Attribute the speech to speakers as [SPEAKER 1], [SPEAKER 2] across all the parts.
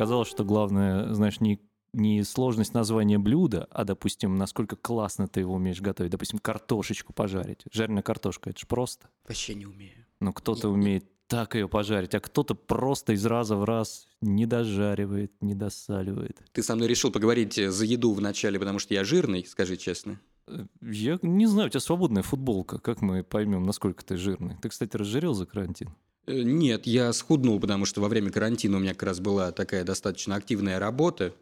[SPEAKER 1] оказалось, что главное, знаешь, не не сложность названия блюда, а, допустим, насколько классно ты его умеешь готовить. Допустим, картошечку пожарить. Жареная картошка, это же просто.
[SPEAKER 2] Вообще не умею.
[SPEAKER 1] Но кто-то умеет так ее пожарить, а кто-то просто из раза в раз не дожаривает, не досаливает.
[SPEAKER 2] Ты со мной решил поговорить за еду вначале, потому что я жирный, скажи честно.
[SPEAKER 1] Э, я не знаю, у тебя свободная футболка. Как мы поймем, насколько ты жирный? Ты, кстати, разжирел за карантин?
[SPEAKER 2] Э, нет, я схуднул, потому что во время карантина у меня как раз была такая достаточно активная работа.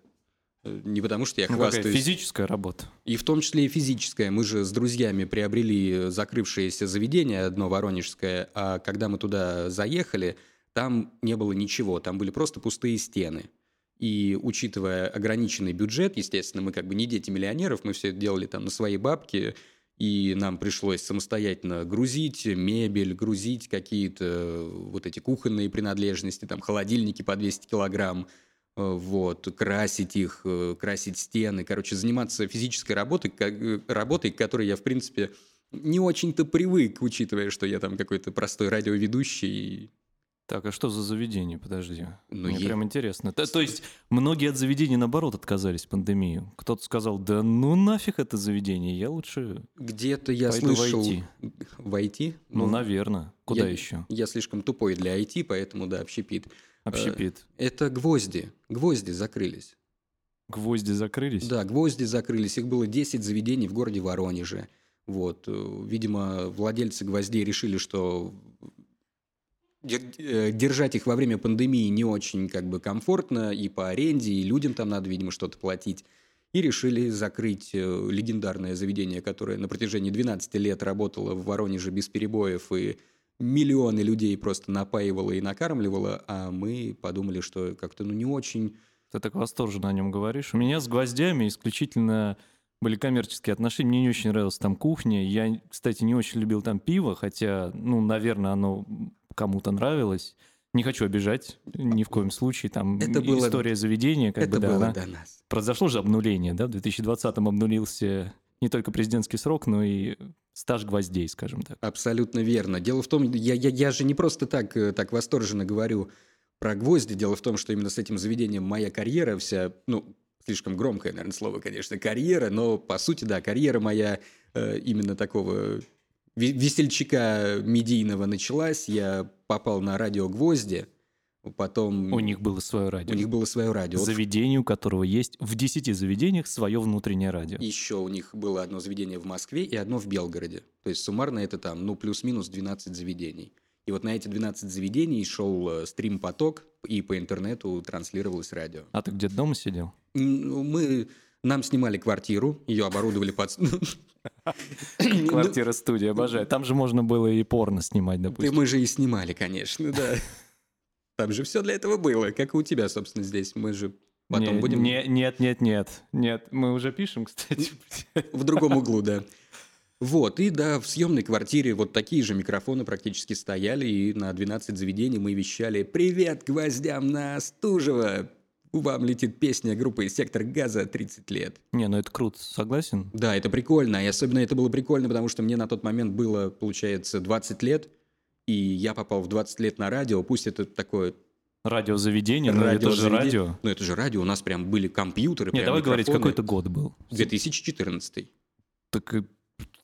[SPEAKER 2] Э, не потому что я ну, хвастаюсь.
[SPEAKER 1] физическая работа.
[SPEAKER 2] И в том числе и физическая. Мы же с друзьями приобрели закрывшееся заведение, одно воронежское, а когда мы туда заехали, там не было ничего, там были просто пустые стены. И учитывая ограниченный бюджет, естественно, мы как бы не дети миллионеров, мы все это делали там на свои бабки, и нам пришлось самостоятельно грузить мебель, грузить какие-то вот эти кухонные принадлежности, там холодильники по 200 килограмм, Э, вот, красить их, э, красить стены, короче, заниматься физической работой, как, э, работой, к которой я, в принципе, не очень-то привык, учитывая, что я там какой-то простой радиоведущий.
[SPEAKER 1] Так, а что за заведение? Подожди. Ну, Мне я... прям интересно. То, то есть многие от заведений, наоборот, отказались в пандемию. Кто-то сказал, да ну нафиг это заведение, я лучше
[SPEAKER 2] Где-то я слышал...
[SPEAKER 1] В IT.
[SPEAKER 2] В IT?
[SPEAKER 1] Ну, ну наверное. Куда
[SPEAKER 2] я,
[SPEAKER 1] еще?
[SPEAKER 2] Я слишком тупой для IT, поэтому, да, общепит.
[SPEAKER 1] Общепит.
[SPEAKER 2] Э, это гвозди. Гвозди закрылись.
[SPEAKER 1] Гвозди закрылись?
[SPEAKER 2] Да, гвозди закрылись. Их было 10 заведений в городе Воронеже. Вот. Э, видимо, владельцы гвоздей решили, что держать их во время пандемии не очень как бы комфортно и по аренде, и людям там надо, видимо, что-то платить. И решили закрыть легендарное заведение, которое на протяжении 12 лет работало в Воронеже без перебоев и миллионы людей просто напаивала и накармливала, а мы подумали, что как-то ну не очень...
[SPEAKER 1] Ты так восторженно о нем говоришь. У меня с гвоздями исключительно были коммерческие отношения. Мне не очень нравилась там кухня. Я, кстати, не очень любил там пиво, хотя, ну, наверное, оно кому-то нравилось. Не хочу обижать ни в коем случае. Там это было, история заведения, как
[SPEAKER 2] это
[SPEAKER 1] бы, да,
[SPEAKER 2] было до нас.
[SPEAKER 1] Произошло же обнуление, да? В 2020-м обнулился не только президентский срок, но и стаж гвоздей, скажем так.
[SPEAKER 2] Абсолютно верно. Дело в том, я, я, я же не просто так, э, так восторженно говорю про гвозди. Дело в том, что именно с этим заведением моя карьера вся, ну, слишком громкое, наверное, слово, конечно, карьера, но по сути, да, карьера моя э, именно такого весельчака медийного началась. Я попал на радио «Гвозди», Потом...
[SPEAKER 1] У них было свое радио.
[SPEAKER 2] У них было свое радио.
[SPEAKER 1] Заведение, у которого есть в 10 заведениях свое внутреннее радио.
[SPEAKER 2] Еще у них было одно заведение в Москве и одно в Белгороде. То есть суммарно это там, ну, плюс-минус 12 заведений. И вот на эти 12 заведений шел э, стрим-поток, и по интернету транслировалось радио.
[SPEAKER 1] А ты где-то дома сидел?
[SPEAKER 2] Ну, мы... Нам снимали квартиру, ее оборудовали под...
[SPEAKER 1] Квартира-студия, обожаю. Там же можно было и порно снимать, допустим.
[SPEAKER 2] Мы же и снимали, конечно, да. Там же все для этого было, как и у тебя, собственно, здесь. Мы же потом
[SPEAKER 1] не,
[SPEAKER 2] будем...
[SPEAKER 1] Не, нет, нет, нет, нет. Мы уже пишем, кстати.
[SPEAKER 2] В другом углу, да. Вот, и да, в съемной квартире вот такие же микрофоны практически стояли, и на 12 заведений мы вещали «Привет гвоздям на Стужево! Вам летит песня группы «Сектор газа» 30 лет».
[SPEAKER 1] Не, ну это круто, согласен?
[SPEAKER 2] Да, это прикольно, и особенно это было прикольно, потому что мне на тот момент было, получается, 20 лет, и я попал в 20 лет на радио, пусть это такое
[SPEAKER 1] Радиозаведение, но это же радио.
[SPEAKER 2] Ну это же радио, у нас прям были компьютеры.
[SPEAKER 1] Нет, давай говорить, какой это год был?
[SPEAKER 2] 2014.
[SPEAKER 1] Так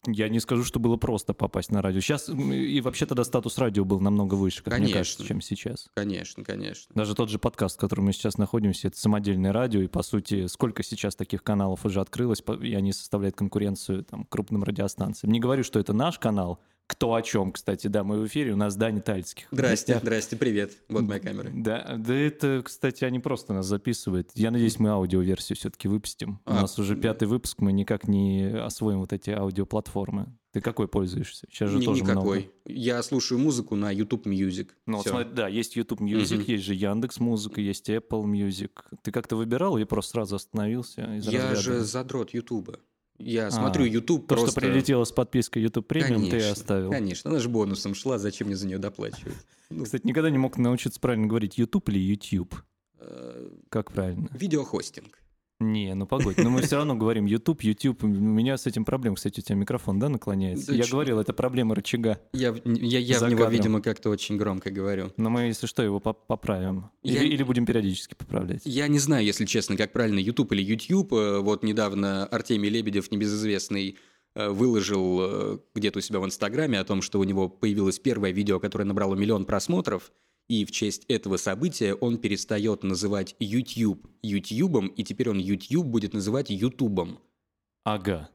[SPEAKER 1] я не скажу, что было просто попасть на радио. Сейчас и вообще тогда статус радио был намного выше, как конечно, мне кажется, чем сейчас.
[SPEAKER 2] Конечно, конечно.
[SPEAKER 1] Даже тот же подкаст, в котором мы сейчас находимся, это самодельное радио, и по сути, сколько сейчас таких каналов уже открылось, и они составляют конкуренцию там, крупным радиостанциям. Не говорю, что это наш канал, кто о чем, кстати, да, мы в эфире, у нас Дани Тальских.
[SPEAKER 2] Здрасте, здрасте, привет, вот моя камера.
[SPEAKER 1] Да, да это, кстати, они просто нас записывают. Я надеюсь, мы аудиоверсию все-таки выпустим. А, у нас уже пятый выпуск, мы никак не освоим вот эти аудиоплатформы. Ты какой пользуешься? Сейчас же Ни, тоже никакой. много.
[SPEAKER 2] Я слушаю музыку на YouTube Music.
[SPEAKER 1] Ну, вот смотри, да, есть YouTube Music, угу. есть же Яндекс Музыка, есть Apple Music. Ты как-то выбирал или просто сразу остановился?
[SPEAKER 2] Я разряда? же задрот YouTube. Я а, смотрю YouTube
[SPEAKER 1] то,
[SPEAKER 2] просто...
[SPEAKER 1] что прилетело с подпиской YouTube Premium, конечно, ты оставил.
[SPEAKER 2] Конечно, она же бонусом шла, зачем мне за нее доплачивать?
[SPEAKER 1] Ну. Кстати, никогда не мог научиться правильно говорить YouTube или YouTube. Э, как правильно?
[SPEAKER 2] Видеохостинг.
[SPEAKER 1] Не, ну погодь, но мы все равно говорим YouTube, YouTube. У меня с этим проблем. Кстати, у тебя микрофон, да, наклоняется?
[SPEAKER 2] Да
[SPEAKER 1] я говорил, это проблема рычага.
[SPEAKER 2] Я, в- я, я в него, видимо, как-то очень громко говорю.
[SPEAKER 1] Но мы, если что, его поп- поправим.
[SPEAKER 2] Я-
[SPEAKER 1] или будем периодически поправлять.
[SPEAKER 2] Я не знаю, если честно, как правильно, YouTube или YouTube. Э, Вот недавно Артемий Лебедев, небезызвестный, э, выложил э, где-то у себя в Инстаграме о том, что у него появилось первое видео, которое набрало миллион просмотров, и в честь этого события он перестает называть YouTube YouTubeом, и теперь он YouTube будет называть Ютубом.
[SPEAKER 1] Ага.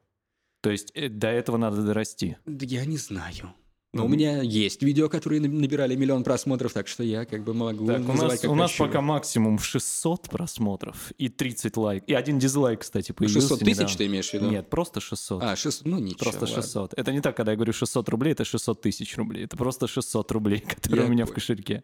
[SPEAKER 1] То есть э, до этого надо дорасти.
[SPEAKER 2] Да я не знаю. Но у меня есть видео, которые наб- набирали миллион просмотров, так что я как бы могу
[SPEAKER 1] Так, у нас,
[SPEAKER 2] как
[SPEAKER 1] у нас
[SPEAKER 2] хочу.
[SPEAKER 1] пока максимум 600 просмотров и 30 лайк. И один дизлайк, кстати, появился
[SPEAKER 2] 600 тысяч
[SPEAKER 1] недавно.
[SPEAKER 2] ты имеешь в виду?
[SPEAKER 1] Нет, просто 600.
[SPEAKER 2] А, 600, ну ничего.
[SPEAKER 1] Просто
[SPEAKER 2] ладно.
[SPEAKER 1] 600. Это не так, когда я говорю 600 рублей, это 600 тысяч рублей. Это просто 600 рублей, которые
[SPEAKER 2] Я
[SPEAKER 1] у меня в
[SPEAKER 2] понял.
[SPEAKER 1] кошельке.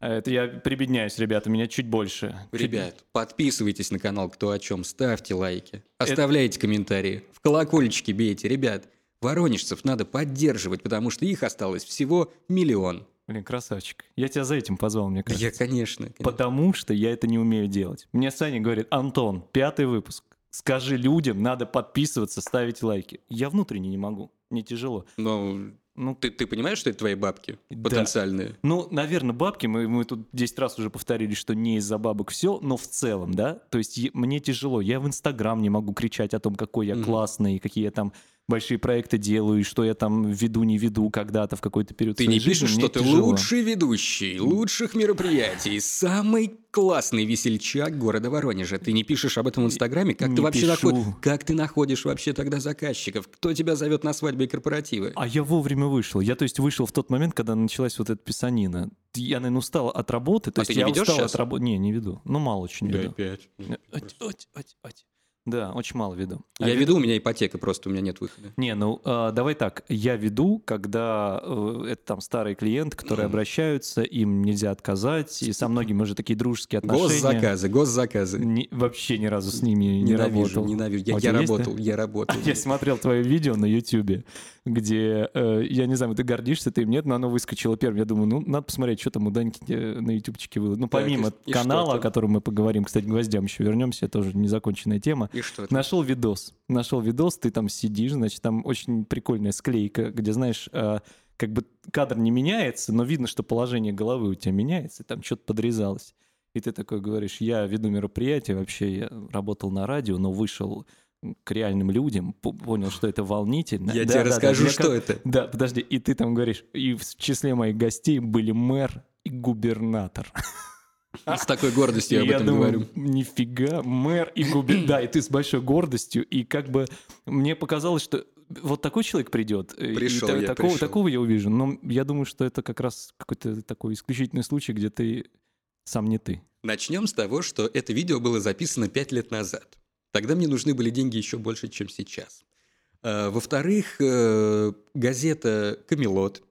[SPEAKER 1] А Это я прибедняюсь, ребята, у меня чуть больше. Чуть-
[SPEAKER 2] Ребят, подписывайтесь на канал «Кто о чем», ставьте лайки, оставляйте комментарии, в колокольчики бейте. Ребят, воронежцев надо поддерживать, потому что их осталось всего миллион.
[SPEAKER 1] Блин, красавчик. Я тебя за этим позвал, мне
[SPEAKER 2] Да
[SPEAKER 1] кажется.
[SPEAKER 2] я, конечно. конечно.
[SPEAKER 1] Потому что я это не умею делать. Мне Саня говорит, Антон, пятый выпуск. Скажи людям, надо подписываться, ставить лайки. Я внутренне не могу. Мне тяжело.
[SPEAKER 2] Но
[SPEAKER 1] Ну,
[SPEAKER 2] ты, ты понимаешь, что это твои бабки
[SPEAKER 1] Да.
[SPEAKER 2] потенциальные?
[SPEAKER 1] Ну, наверное, бабки, мы, мы тут 10 раз уже повторили, что не из-за бабок все, но в целом, да, то есть мне тяжело, я в Инстаграм не могу кричать о том, какой я
[SPEAKER 2] Мгм.
[SPEAKER 1] классный, какие я там большие проекты делаю, и что я там веду, не веду когда-то в какой-то период
[SPEAKER 2] Ты
[SPEAKER 1] своей
[SPEAKER 2] не
[SPEAKER 1] жизни,
[SPEAKER 2] пишешь, что ты
[SPEAKER 1] тяжело.
[SPEAKER 2] лучший ведущий, лучших мероприятий, самый классный весельчак города Воронежа. Ты не пишешь об этом в Инстаграме? Как
[SPEAKER 1] Не
[SPEAKER 2] ты вообще
[SPEAKER 1] пишу.
[SPEAKER 2] наход- Как ты находишь вообще тогда заказчиков? Кто тебя зовет на свадьбы и корпоративы?
[SPEAKER 1] А я вовремя вышел. Я, то есть, вышел в тот момент, когда началась вот эта писанина. Я, наверное, устал от работы. То
[SPEAKER 2] А
[SPEAKER 1] есть,
[SPEAKER 2] ты не
[SPEAKER 1] я
[SPEAKER 2] ведёшь
[SPEAKER 1] устал
[SPEAKER 2] щас?
[SPEAKER 1] от работы. Не, не веду. Ну, мало очень веду.
[SPEAKER 2] опять.
[SPEAKER 1] Ать, ать, ать, ать. Да, очень мало веду. А
[SPEAKER 2] Я
[SPEAKER 1] веду-
[SPEAKER 2] веду, у меня ипотека просто, у меня нет выхода.
[SPEAKER 1] Не, ну а, давай так. Я веду, когда э, это там старые клиенты, которые обращаются, им нельзя отказать, и со многими уже такие дружеские отношения.
[SPEAKER 2] Госзаказы, госзаказы.
[SPEAKER 1] Ни- вообще ни разу с ними не
[SPEAKER 2] Ненавижу,
[SPEAKER 1] работал.
[SPEAKER 2] ненавижу. Я,
[SPEAKER 1] А
[SPEAKER 2] я
[SPEAKER 1] тебя есть, да?
[SPEAKER 2] работал, я работал.
[SPEAKER 1] Я смотрел твое видео на Ютубе, где, э, я не знаю, ты гордишься, ты им нет, но оно выскочило первым. Я думаю, ну, надо посмотреть, что там у Даньки э, на ютубчике было. Ну,
[SPEAKER 2] Так,
[SPEAKER 1] помимо
[SPEAKER 2] и- и
[SPEAKER 1] канала, о котором мы поговорим, кстати, гвоздям еще вернемся, тоже незаконченная тема.
[SPEAKER 2] И что ты?
[SPEAKER 1] Нашел видос. Нашел видос, ты там сидишь, значит, там очень прикольная склейка, где, знаешь, э, как бы кадр не меняется, но видно, что положение головы у тебя меняется, и там что-то подрезалось. И ты такой говоришь, я веду мероприятие, вообще я работал на радио, но вышел к реальным людям, по- понял, что это волнительно.
[SPEAKER 2] Я
[SPEAKER 1] Да,
[SPEAKER 2] тебе
[SPEAKER 1] да, да,
[SPEAKER 2] расскажу,
[SPEAKER 1] для
[SPEAKER 2] что
[SPEAKER 1] ка-
[SPEAKER 2] это.
[SPEAKER 1] Да, подожди, и ты там говоришь, и в числе моих гостей были мэр и губернатор.
[SPEAKER 2] С такой гордостью я
[SPEAKER 1] И
[SPEAKER 2] об этом
[SPEAKER 1] думаю,
[SPEAKER 2] говорю.
[SPEAKER 1] Нифига, мэр и губернатор. Да, и ты с большой гордостью. И как бы мне показалось, что вот такой человек придет. э, и
[SPEAKER 2] Пришел
[SPEAKER 1] та-
[SPEAKER 2] я,
[SPEAKER 1] такого,
[SPEAKER 2] пришел.
[SPEAKER 1] такого я увижу. Но я думаю, что это как раз какой-то такой исключительный случай, где ты сам не ты.
[SPEAKER 2] Начнем с того, что это видео было записано 5 лет назад. Тогда мне нужны были деньги еще больше, чем сейчас. А, Во-вторых, э, газета «Камелот»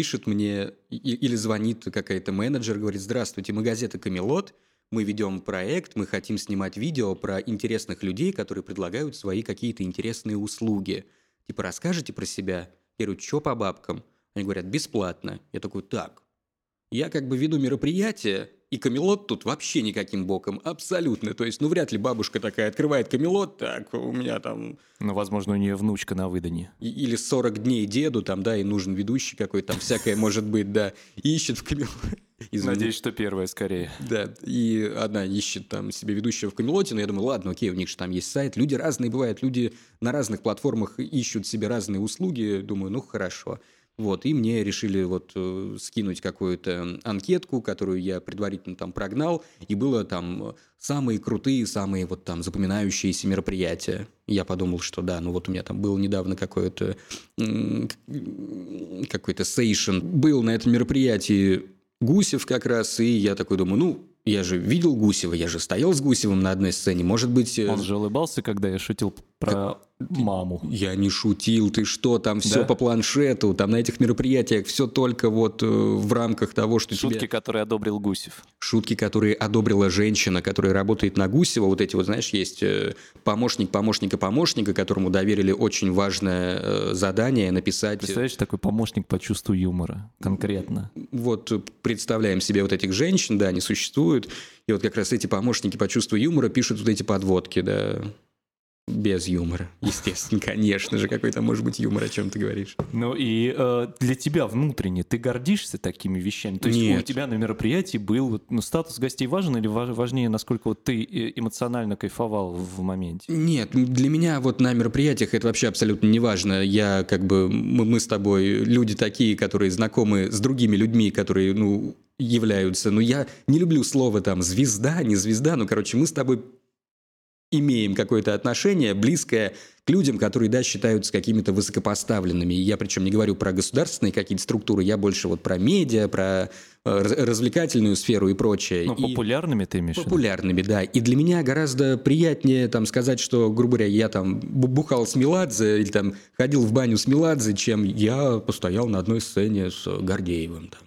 [SPEAKER 2] пишет мне или звонит какая-то менеджер, говорит, здравствуйте, мы газета «Камелот», мы ведем проект, мы хотим снимать видео про интересных людей, которые предлагают свои какие-то интересные услуги. Типа, расскажите про себя? Я говорю, что по бабкам? Они говорят, бесплатно. Я такой, так, я как бы веду мероприятие, и камелот тут вообще никаким боком, абсолютно. То есть, ну, вряд ли бабушка такая открывает камелот, так, у меня там
[SPEAKER 1] Ну, возможно, у нее внучка на выдане.
[SPEAKER 2] и- или 40 дней деду, там, да, и нужен ведущий какой-то, там всякое может быть, да, и ищет в камелот. Извини.
[SPEAKER 1] Надеюсь, что первая скорее.
[SPEAKER 2] Да, и одна ищет там себе ведущего в Камелоте, но я думаю, ладно, окей, у них же там есть сайт. Люди разные бывают, люди на разных платформах ищут себе разные услуги. Думаю, ну хорошо. Вот, и мне решили вот э, скинуть какую-то анкетку, которую я предварительно там прогнал, и было там самые крутые, самые вот там запоминающиеся мероприятия. Я подумал, что да, ну вот у меня там было недавно какое-то м, к- какой-то сейшн. Был на этом мероприятии Гусев как раз, и я такой думаю, ну, я же видел Гусева, я же стоял с Гусевым на одной сцене, может быть... э,
[SPEAKER 1] Он же улыбался, когда я шутил про маму.
[SPEAKER 2] Я не шутил, ты что, там все
[SPEAKER 1] Да?
[SPEAKER 2] по планшету, там на этих мероприятиях все только вот э, в рамках того, что
[SPEAKER 1] Шутки,
[SPEAKER 2] тебе...
[SPEAKER 1] которые одобрил Гусев.
[SPEAKER 2] Шутки, которые одобрила женщина, которая работает на Гусева, вот эти вот, знаешь, есть э, помощник помощника помощника, которому доверили очень важное э, задание написать...
[SPEAKER 1] Представляешь, такой помощник по чувству юмора, конкретно.
[SPEAKER 2] Вот э, представляем себе вот этих женщин, да, они существуют, и вот как раз эти помощники по чувству юмора пишут вот эти подводки, да, без юмора, естественно, конечно же, какой там может быть юмор, о чем ты говоришь.
[SPEAKER 1] Ну и э, для тебя внутренне ты гордишься такими вещами? То есть у
[SPEAKER 2] Нет.
[SPEAKER 1] тебя на мероприятии был ну, статус гостей важен или ва- важнее, насколько вот ты э, эмоционально кайфовал в моменте?
[SPEAKER 2] Нет, для меня вот на мероприятиях это вообще абсолютно не важно. Я как бы, мы, мы с тобой люди такие, которые знакомы с другими людьми, которые, ну, являются. Но я не люблю слово там звезда, не звезда. Ну, короче, мы с тобой имеем какое-то отношение близкое к людям, которые, да, считаются какими-то высокопоставленными. И я причем не говорю про государственные какие-то структуры, я больше вот про медиа, про э, раз- развлекательную сферу и прочее.
[SPEAKER 1] Ну,
[SPEAKER 2] И-
[SPEAKER 1] популярными ты имеешь?
[SPEAKER 2] Популярными, да. И для меня гораздо приятнее там сказать, что, грубо говоря, я там бу- бухал с Меладзе или там ходил в баню с Меладзе, чем я постоял на одной сцене с Гордеевым. Там.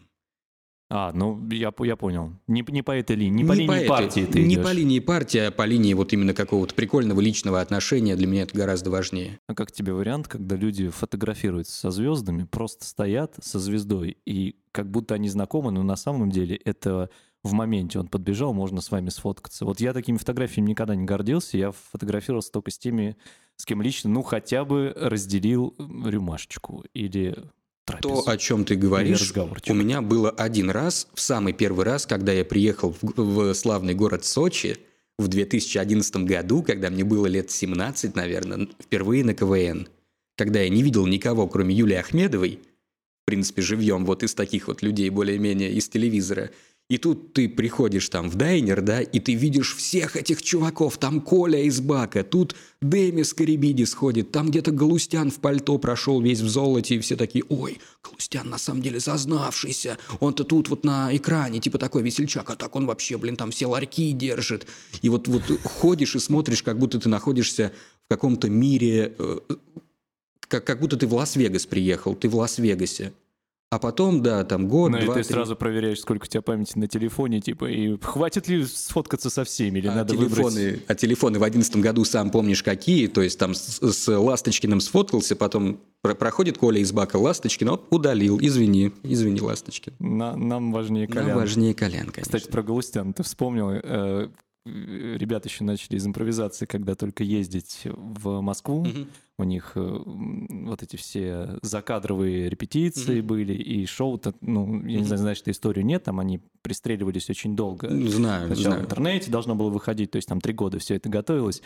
[SPEAKER 1] А, ну я, по- я понял. Не, не по этой линии, не по линии
[SPEAKER 2] этой-
[SPEAKER 1] партии ты
[SPEAKER 2] Не
[SPEAKER 1] идешь.
[SPEAKER 2] по линии партии, а по линии вот именно какого-то прикольного личного отношения. Для меня это гораздо важнее.
[SPEAKER 1] А как тебе вариант, когда люди фотографируются со звездами, просто стоят со звездой, и как будто они знакомы, но на самом деле это в моменте он подбежал, можно с вами сфоткаться. Вот я такими фотографиями никогда не гордился, я фотографировался только с теми, с кем лично, ну, хотя бы разделил рюмашечку или трапезу.
[SPEAKER 2] То, о чем ты говоришь,
[SPEAKER 1] разговорчик.
[SPEAKER 2] у меня было один раз, в самый первый раз, когда я приехал в, в славный город Сочи в 2011 году, когда мне было лет 17, наверное, впервые на КВН, когда я не видел никого, кроме Юлии Ахмедовой, в принципе, живьем, вот из таких вот людей, более-менее из телевизора, и тут ты приходишь там в дайнер, да, и ты видишь всех этих чуваков. Там Коля из Бака, тут Демис Карибидис ходит, там где-то Галустян в пальто прошел весь в золоте, и все такие, ой, Галустян на самом деле зазнавшийся, он-то тут вот на экране, типа такой весельчак, а так он вообще, блин, там все ларьки держит. И вот, вот ходишь и смотришь, как будто ты находишься в каком-то мире, э, как, как будто ты в Лас-Вегас приехал, ты в Лас-Вегасе. А потом, да, там год,
[SPEAKER 1] Ну и
[SPEAKER 2] два,
[SPEAKER 1] ты
[SPEAKER 2] три.
[SPEAKER 1] сразу проверяешь, сколько у тебя памяти на телефоне, типа, и хватит ли сфоткаться со всеми, или
[SPEAKER 2] А
[SPEAKER 1] надо
[SPEAKER 2] телефоны,
[SPEAKER 1] выбрать...
[SPEAKER 2] а телефоны в одиннадцатом году сам помнишь какие, то есть там с, с Ласточкиным сфоткался, потом про- проходит Коля из бака Ласточкин, оп, удалил, извини, извини, Ласточкин.
[SPEAKER 1] На- нам важнее
[SPEAKER 2] Нам
[SPEAKER 1] Колян.
[SPEAKER 2] важнее Колян, конечно.
[SPEAKER 1] Кстати, про Галустян ты вспомнил. э, Ребята еще начали из импровизации, когда только ездить в Москву.
[SPEAKER 2] Мгм.
[SPEAKER 1] У них э, вот эти все закадровые репетиции
[SPEAKER 2] Мгм.
[SPEAKER 1] были, и шоу-то, ну, я не знаю, знаешь ты историю, нет, там они пристреливались очень долго.
[SPEAKER 2] Ну, Знаю,
[SPEAKER 1] Сначала в
[SPEAKER 2] знаю.
[SPEAKER 1] интернете должно было выходить, то есть там три года все это готовилось.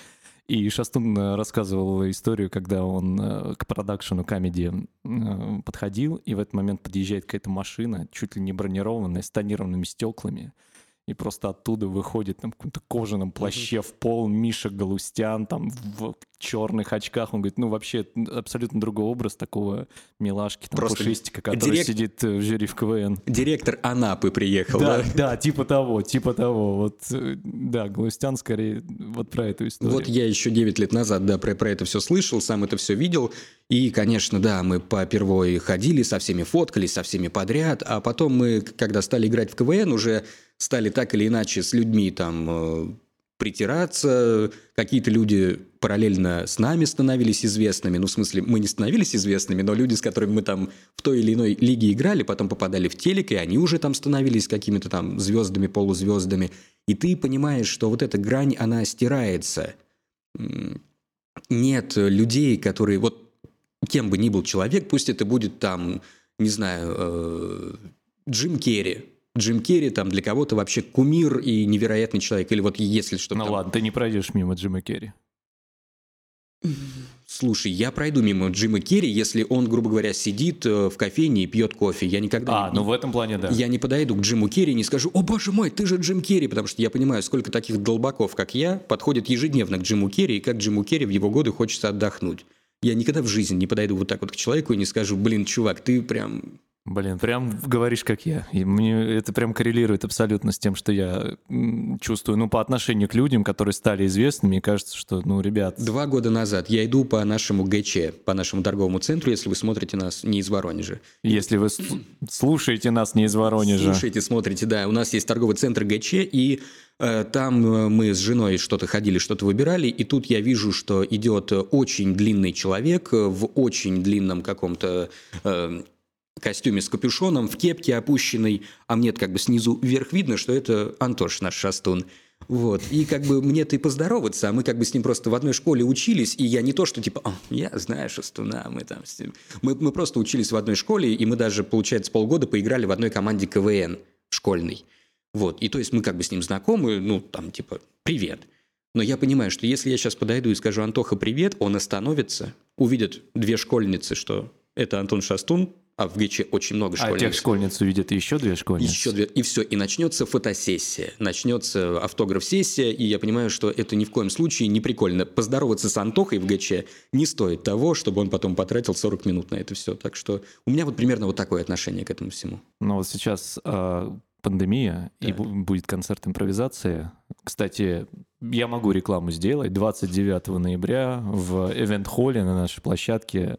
[SPEAKER 1] И Шастун э, рассказывал историю, когда он э, к продакшену комедии э, подходил, и в этот момент подъезжает какая-то машина, чуть ли не бронированная, с тонированными стеклами, и просто оттуда выходит там в каком-то кожаном плаще в пол Миша Галустян, там в черных очках. Он говорит, ну вообще абсолютно другой образ такого милашки, там,
[SPEAKER 2] Просто
[SPEAKER 1] пушистика, который
[SPEAKER 2] директ-
[SPEAKER 1] сидит в жюри в КВН.
[SPEAKER 2] Директор Анапы приехал,
[SPEAKER 1] Да,
[SPEAKER 2] да?
[SPEAKER 1] да, типа того, типа того. Вот, э, да, Галустян скорее вот про эту историю.
[SPEAKER 2] Вот я еще 9 лет назад, да, про, про это все слышал, сам это все видел. И, конечно, да, мы по первой ходили, со всеми фоткались, со всеми подряд. А потом мы, когда стали играть в КВН, уже стали так или иначе с людьми там э, притираться. Какие-то люди параллельно с нами становились известными. Ну, в смысле, мы не становились известными, но люди, с которыми мы там в той или иной лиге играли, потом попадали в телек, и они уже там становились какими-то там звездами, полузвездами. И ты понимаешь, что вот эта грань, она стирается. Нет людей, которые... Вот кем бы ни был человек, пусть это будет там, не знаю, э, Джим Керри. Джим Керри там для кого-то вообще кумир и невероятный человек. Или вот если что-то
[SPEAKER 1] Ну
[SPEAKER 2] там-
[SPEAKER 1] ладно, ты не пройдешь мимо Джима Керри.
[SPEAKER 2] Слушай, я пройду мимо Джима Керри, если он, грубо говоря, сидит э, в кофейне и пьет кофе. Я никогда
[SPEAKER 1] А,
[SPEAKER 2] не,
[SPEAKER 1] ну в этом плане да.
[SPEAKER 2] я не подойду к Джиму Керри и не скажу, о боже мой, ты же Джим Керри, потому что я понимаю, сколько таких долбаков, как я, подходят ежедневно к Джиму Керри, и как Джиму Керри в его годы хочется отдохнуть. Я никогда в жизни не подойду вот так вот к человеку и не скажу, блин, чувак, ты прям...
[SPEAKER 1] Блин, прям говоришь, как я. И мне это прям коррелирует абсолютно с тем, что я чувствую. Ну, по отношению к людям, которые стали известными, мне кажется, что, ну, ребят...
[SPEAKER 2] Два года назад я иду по нашему ГЧ, по нашему торговому центру, если вы смотрите нас не из Воронежа.
[SPEAKER 1] Если вы слушаете нас не из Воронежа.
[SPEAKER 2] Слушаете, смотрите, да. У нас есть торговый центр ГЧ, и э, там э, мы с женой что-то ходили, что-то выбирали, и тут я вижу, что идет очень длинный человек в очень длинном каком-то... Костюме с капюшоном, в кепке опущенной, а мне как бы снизу вверх видно, что это Антош, наш шастун. Вот. И как бы мне-то и поздороваться, а мы как бы с ним просто в одной школе учились, и я не то, что типа, я знаю Шастуна, мы там с ним... Мы, мы просто учились в одной школе, и мы даже, получается, полгода поиграли в одной команде КВН школьной. Вот. И то есть мы как бы с ним знакомы, ну, там, типа, привет. Но я понимаю, что если я сейчас подойду и скажу Антоха, привет, он остановится, увидит две школьницы, что это Антон Шастун, а в ГЧ очень много школьниц.
[SPEAKER 1] А тех школьниц увидят еще две школьницы?
[SPEAKER 2] Еще две, и все, и начнется фотосессия, начнется автограф-сессия, и я понимаю, что это ни в коем случае не прикольно. Поздороваться с Антохой в ГЧ не стоит того, чтобы он потом потратил 40 минут на это все. Так что у меня вот примерно вот такое отношение к этому всему.
[SPEAKER 1] Ну вот сейчас э, пандемия, да. и будет концерт импровизации. Кстати, я могу рекламу сделать. 29 ноября в Event-холле на нашей площадке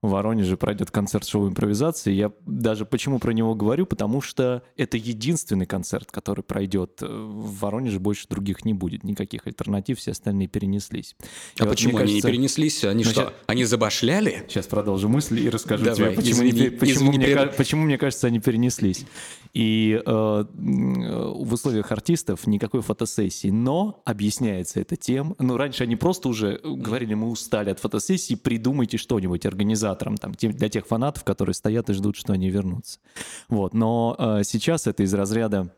[SPEAKER 1] в Воронеже пройдет концерт шоу импровизации. Я даже почему про него говорю, потому что это единственный концерт, который пройдет э, в Воронеже, больше других не будет, никаких альтернатив, все остальные перенеслись.
[SPEAKER 2] И а вот, почему кажется, они не перенеслись? Они что, сейчас, они забашляли?
[SPEAKER 1] Сейчас продолжу мысль и расскажу Давай, тебе, почему, извини, не, почему, извини, мне, пред... почему, мне кажется, они перенеслись. И э, в условиях артистов никакой фотосессии, но объясняется это тем, ну раньше они просто уже говорили, мы устали от фотосессии, придумайте что-нибудь, организация организаторам, там, для тех фанатов, которые стоят и ждут, что они вернутся. Вот. Но э, сейчас это из разряда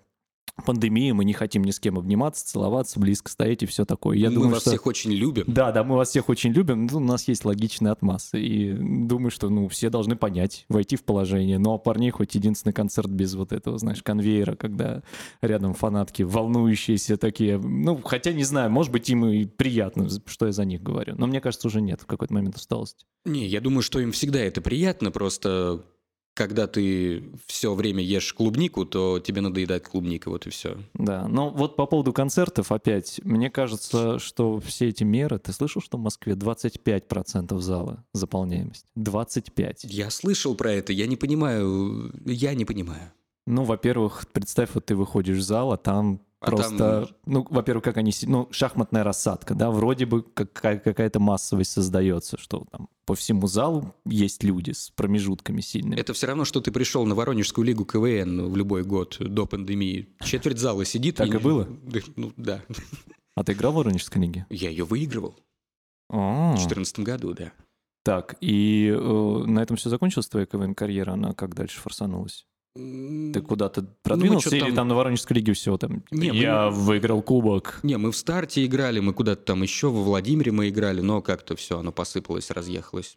[SPEAKER 1] пандемии, мы не хотим ни с кем обниматься, целоваться, близко стоять и все такое.
[SPEAKER 2] Я мы думаю, вас что... всех очень любим.
[SPEAKER 1] Да, да, мы вас всех очень любим. Ну, у нас есть логичный отмаз. И думаю, что ну, все должны понять, войти в положение. Ну, а парней хоть единственный концерт без вот этого, знаешь, конвейера, когда рядом фанатки волнующиеся такие. Ну, хотя не знаю, может быть, им и приятно, что я за них говорю. Но мне кажется, уже нет в какой-то момент усталости.
[SPEAKER 2] Не, я думаю, что им всегда это приятно, просто когда ты все время ешь клубнику, то тебе надоедает клубника, вот и все.
[SPEAKER 1] Да, но вот по поводу концертов опять, мне кажется, что все эти меры, ты слышал, что в Москве 25% зала заполняемость? 25.
[SPEAKER 2] Я слышал про это, я не понимаю, я не понимаю.
[SPEAKER 1] Ну, во-первых, представь, вот ты выходишь в зал, а там а Просто, там... ну, во-первых, как они, ну, шахматная рассадка, да, вроде бы какая-то массовость создается, что там по всему залу есть люди с промежутками сильными.
[SPEAKER 2] Это все равно, что ты пришел на Воронежскую лигу КВН в любой год до пандемии. Четверть зала сидит.
[SPEAKER 1] Так и, и было?
[SPEAKER 2] Ну, да.
[SPEAKER 1] А ты играл в Воронежской лиге?
[SPEAKER 2] Я ее выигрывал. А-а-а. В 2014 году, да.
[SPEAKER 1] Так, и э, на этом все закончилась твоя КВН-карьера? Она как дальше форсанулась? Ты куда-то продвинулся ну, или там... там на Воронежской лиге все там? Не, я мы... выиграл кубок.
[SPEAKER 2] Не, мы в старте играли, мы куда-то там еще во Владимире мы играли, но как-то все, оно посыпалось, разъехалось.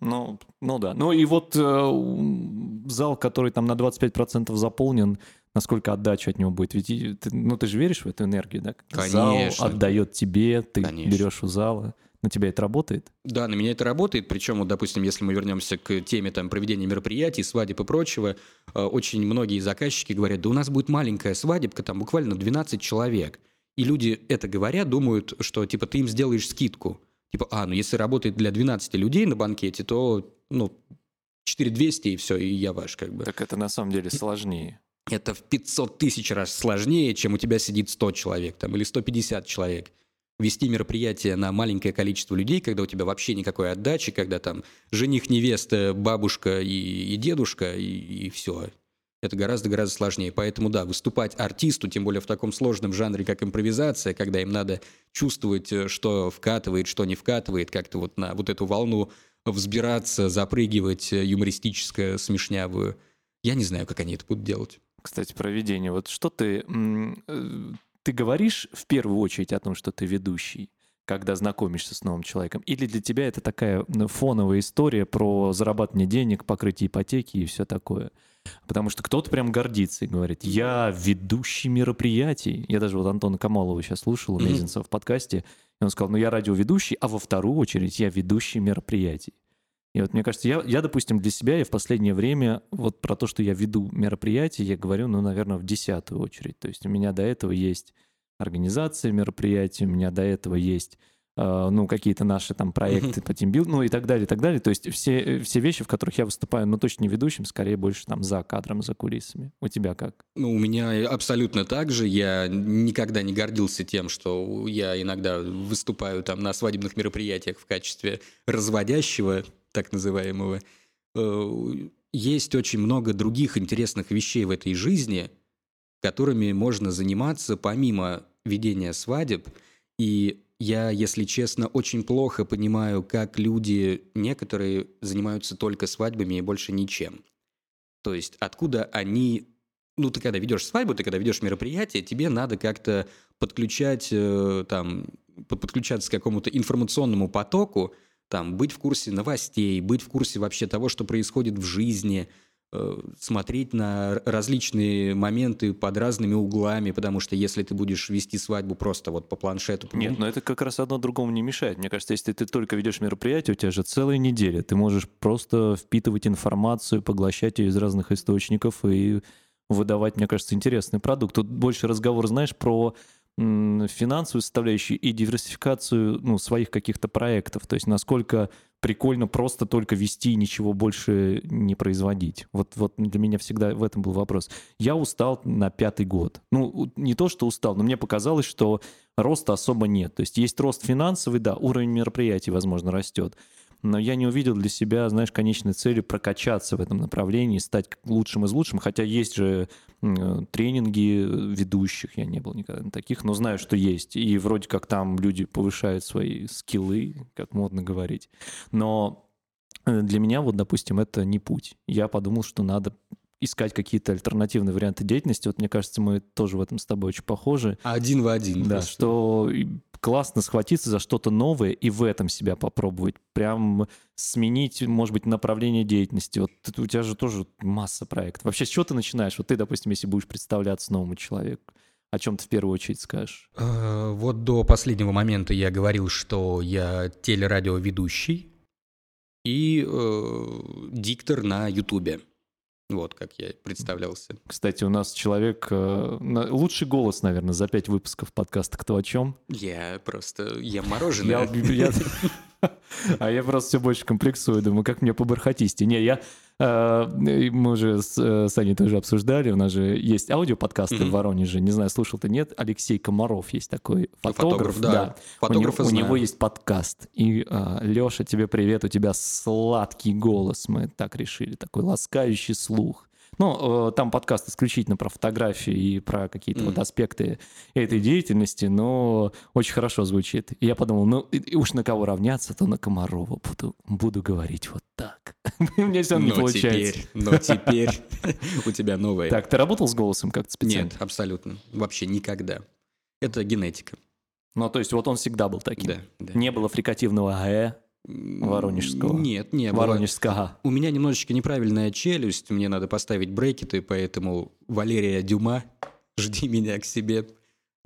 [SPEAKER 1] Ну, ну да. Ну и вот э, зал, который там на 25% заполнен, насколько отдача от него будет? Ведь ты, ну ты же веришь в эту энергию, да?
[SPEAKER 2] Конечно.
[SPEAKER 1] Зал отдает тебе, ты Конечно. берешь у зала. На тебя это работает?
[SPEAKER 2] Да, на меня это работает. Причем, вот, допустим, если мы вернемся к теме там, проведения мероприятий, свадеб и прочего, э, очень многие заказчики говорят, да у нас будет маленькая свадебка, там буквально 12 человек. И люди это говорят, думают, что типа ты им сделаешь скидку. Типа, а, ну если работает для 12 людей на банкете, то, ну, 4200 и все, и я ваш как бы.
[SPEAKER 1] Так это на самом деле сложнее.
[SPEAKER 2] Это в 500 тысяч раз сложнее, чем у тебя сидит 100 человек там, или 150 человек вести мероприятие на маленькое количество людей, когда у тебя вообще никакой отдачи, когда там жених, невеста, бабушка и, и дедушка, и, и все. Это гораздо-гораздо сложнее. Поэтому, да, выступать артисту, тем более в таком сложном жанре, как импровизация, когда им надо чувствовать, э, что вкатывает, что не вкатывает, как-то вот на вот эту волну взбираться, запрыгивать э, юмористическое, смешнявую. Я не знаю, как они это будут делать.
[SPEAKER 1] Кстати, проведение. Вот что ты э, ты говоришь в первую очередь о том, что ты ведущий, когда знакомишься с новым человеком? Или для тебя это такая ну, фоновая история про зарабатывание денег, покрытие ипотеки и все такое? Потому что кто-то прям гордится и говорит, я ведущий мероприятий. Я даже вот Антона Камалова сейчас слушал у Мезенца в подкасте, и он сказал, ну я радиоведущий, а во вторую очередь я ведущий мероприятий. И вот мне кажется, я, я, допустим, для себя я в последнее время вот про то, что я веду мероприятие, я говорю, ну, наверное, в десятую очередь. То есть у меня до этого есть организация мероприятий, у меня до этого есть Э, ну, какие-то наши там проекты по тимбилд, ну и так далее, и так далее. То есть все, все вещи, в которых я выступаю, ну, точно не ведущим, скорее больше там за кадром, за кулисами. У тебя как?
[SPEAKER 2] Ну, у меня абсолютно так же. Я никогда не гордился тем, что я иногда выступаю там на свадебных мероприятиях в качестве разводящего, так называемого. Э, есть очень много других интересных вещей в этой жизни, которыми можно заниматься помимо ведения свадеб. И я, если честно, очень плохо понимаю, как люди, некоторые, занимаются только свадьбами и больше ничем. То есть откуда они... Ну, ты когда ведешь свадьбу, ты когда ведешь мероприятие, тебе надо как-то подключать, э, там, подключаться к какому-то информационному потоку, там, быть в курсе новостей, быть в курсе вообще того, что происходит в жизни – Э, смотреть на различные моменты под разными углами, потому что если ты будешь вести свадьбу просто вот по планшету...
[SPEAKER 1] Нет, но это как раз одно другому не мешает. Мне кажется, если ты только ведешь мероприятие, у тебя же целая неделя. Ты можешь просто впитывать информацию, поглощать ее из разных источников и выдавать, мне кажется, интересный продукт. Тут больше разговор, знаешь, про финансовую составляющую и диверсификацию ну, своих каких-то проектов. То есть насколько прикольно просто только вести и ничего больше не производить. Вот, вот для меня всегда в этом был вопрос. Я устал на пятый год. Ну, не то, что устал, но мне показалось, что роста особо нет. То есть есть рост финансовый, да, уровень мероприятий, возможно, растет но я не увидел для себя, знаешь, конечной цели прокачаться в этом направлении, стать лучшим из лучшим, хотя есть же тренинги ведущих, я не был никогда на таких, но знаю, что есть, и вроде как там люди повышают свои скиллы, как модно говорить, но э, для меня вот, допустим, это не путь. Я подумал, что надо искать какие-то альтернативные варианты деятельности. Вот мне кажется, мы тоже в этом с тобой очень похожи.
[SPEAKER 2] Один в один.
[SPEAKER 1] Да, просто. что классно схватиться за что-то новое и в этом себя попробовать. Прям сменить, может быть, направление деятельности. Вот у тебя же тоже масса проектов. Вообще, с чего ты начинаешь? Вот ты, допустим, если будешь представляться новому человеку, о чем ты в первую очередь скажешь?
[SPEAKER 2] Э, вот до последнего момента я говорил, что я телерадиоведущий и э, диктор на Ютубе. Вот как я представлялся.
[SPEAKER 1] Кстати, у нас человек... Э, лучший голос, наверное, за пять выпусков подкаста «Кто о чем?».
[SPEAKER 2] Я просто ем мороженое.
[SPEAKER 1] А я просто все больше комплексую, думаю, как мне по бархатисте. Не, я мы уже с э, Саней тоже обсуждали, у нас же есть аудиоподкасты mm-hmm. в Воронеже, не знаю, слушал ты, нет, Алексей Комаров есть такой фотограф, фотограф да. да. Фотограф у, него, у него есть подкаст, и а, Леша, тебе привет, у тебя сладкий голос, мы так решили, такой ласкающий слух. Ну, э, там подкаст исключительно про фотографии и про какие-то mm. вот аспекты этой деятельности, но очень хорошо звучит. И я подумал, ну, уж на кого равняться, то на Комарова буду, буду говорить вот так. Мне все не получается.
[SPEAKER 2] но теперь у тебя новое.
[SPEAKER 1] Так, ты работал с голосом как-то специально?
[SPEAKER 2] Нет, абсолютно. Вообще никогда. Это генетика.
[SPEAKER 1] Ну, то есть вот он всегда был таким?
[SPEAKER 2] Да. да.
[SPEAKER 1] Не было фрикативного «э», Воронежского.
[SPEAKER 2] Нет, не
[SPEAKER 1] было. Воронежского.
[SPEAKER 2] У меня немножечко неправильная челюсть, мне надо поставить брекеты, поэтому Валерия Дюма, жди меня к себе.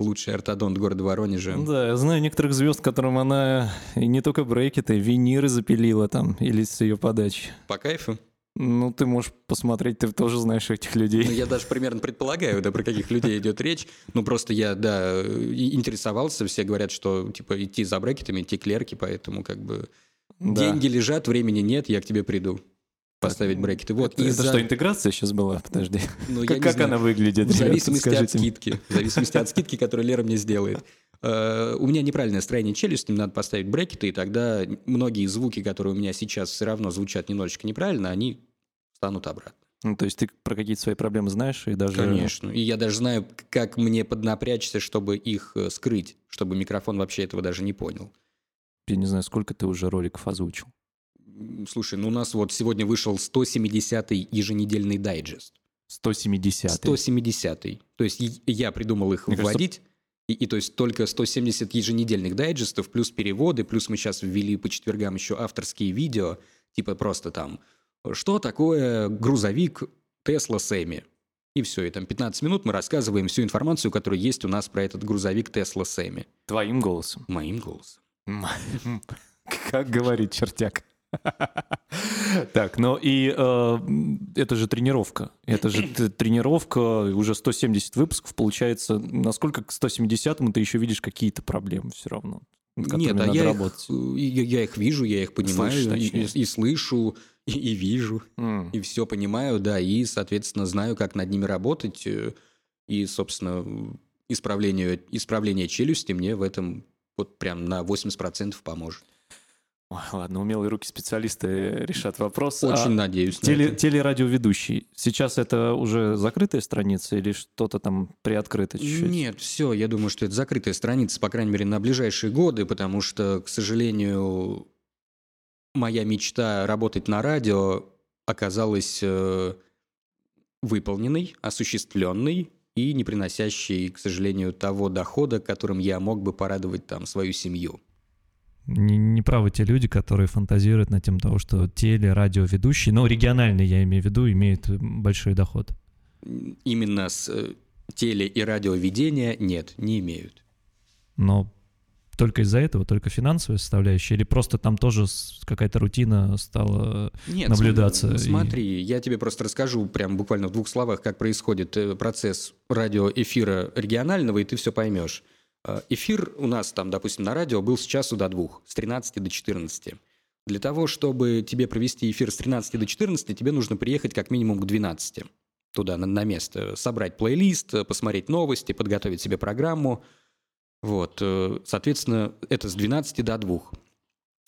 [SPEAKER 2] Лучший ортодонт города Воронежа.
[SPEAKER 1] Да, я знаю некоторых звезд, которым она и не только брекеты, виниры запилила там, или с ее подачи.
[SPEAKER 2] По кайфу?
[SPEAKER 1] Ну, ты можешь посмотреть, ты тоже знаешь этих людей. Ну,
[SPEAKER 2] я даже примерно предполагаю, да, про каких людей идет речь. Ну, просто я, да, интересовался, все говорят, что, типа, идти за брекетами, идти клерки, поэтому, как бы, да. Деньги лежат, времени нет, я к тебе приду поставить брекеты. Вот.
[SPEAKER 1] Это, это что, интеграция сейчас была? Подожди. Ну, как как она выглядит? В
[SPEAKER 2] зависимости ребята, от скидки. В зависимости от скидки, которую Лера мне сделает. Uh, у меня неправильное строение челюсти, мне надо поставить брекеты, и тогда многие звуки, которые у меня сейчас все равно звучат немножечко неправильно, они станут обратно.
[SPEAKER 1] Ну, то есть ты про какие-то свои проблемы знаешь и даже...
[SPEAKER 2] Конечно. И я даже знаю, как мне поднапрячься, чтобы их э, скрыть, чтобы микрофон вообще этого даже не понял
[SPEAKER 1] я не знаю, сколько ты уже роликов озвучил.
[SPEAKER 2] Слушай, ну у нас вот сегодня вышел 170-й еженедельный дайджест.
[SPEAKER 1] 170
[SPEAKER 2] 170-й. То есть я придумал их Мне вводить. Кажется... И, и то есть только 170 еженедельных дайджестов, плюс переводы, плюс мы сейчас ввели по четвергам еще авторские видео, типа просто там, что такое грузовик Тесла Сэмми? И все, и там 15 минут мы рассказываем всю информацию, которая есть у нас про этот грузовик Тесла Сэмми.
[SPEAKER 1] Твоим голосом?
[SPEAKER 2] Моим голосом.
[SPEAKER 1] Как говорит чертяк. Так, ну и э, это же тренировка. Это же тренировка, уже 170 выпусков, получается. Насколько к 170-му ты еще видишь какие-то проблемы все равно?
[SPEAKER 2] Нет, а я их, я, я их вижу, я их понимаю, Слышишь, и, и, и слышу, и, и вижу, mm. и все понимаю, да, и, соответственно, знаю, как над ними работать, э, и, собственно, исправление, исправление челюсти мне в этом вот прям на 80% поможет.
[SPEAKER 1] Ой, ладно, умелые руки специалисты решат вопрос.
[SPEAKER 2] Очень а надеюсь.
[SPEAKER 1] Теле, телерадиоведущий. Сейчас это уже закрытая страница или что-то там приоткрыто чуть-чуть?
[SPEAKER 2] Нет, все, я думаю, что это закрытая страница, по крайней мере, на ближайшие годы, потому что, к сожалению, моя мечта работать на радио оказалась э, выполненной, осуществленной и не приносящей, к сожалению, того дохода, которым я мог бы порадовать там свою семью.
[SPEAKER 1] Не, не правы те люди, которые фантазируют на тем того, что теле, радиоведущие, но региональные, я имею в виду, имеют большой доход.
[SPEAKER 2] Именно с э, теле- и радиоведения нет, не имеют.
[SPEAKER 1] Но только из-за этого, только финансовая составляющая, или просто там тоже какая-то рутина стала Нет, наблюдаться?
[SPEAKER 2] Смотри, и... я тебе просто расскажу прям буквально в двух словах, как происходит э, процесс радиоэфира регионального, и ты все поймешь. Э, эфир у нас там, допустим, на радио был с часу до двух, с 13 до 14. Для того, чтобы тебе провести эфир с 13 до 14, тебе нужно приехать как минимум к 12 туда, на, на место, собрать плейлист, посмотреть новости, подготовить себе программу – вот, э, соответственно, это с 12 до 2.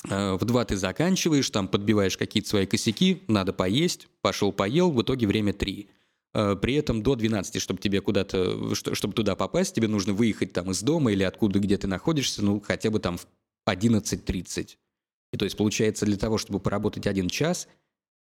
[SPEAKER 2] Э, в 2 ты заканчиваешь, там подбиваешь какие-то свои косяки, надо поесть, пошел поел, в итоге время 3. Э, при этом до 12, чтобы тебе куда-то, чтобы туда попасть, тебе нужно выехать там из дома или откуда, где ты находишься, ну, хотя бы там в 11.30. И то есть, получается, для того, чтобы поработать один час,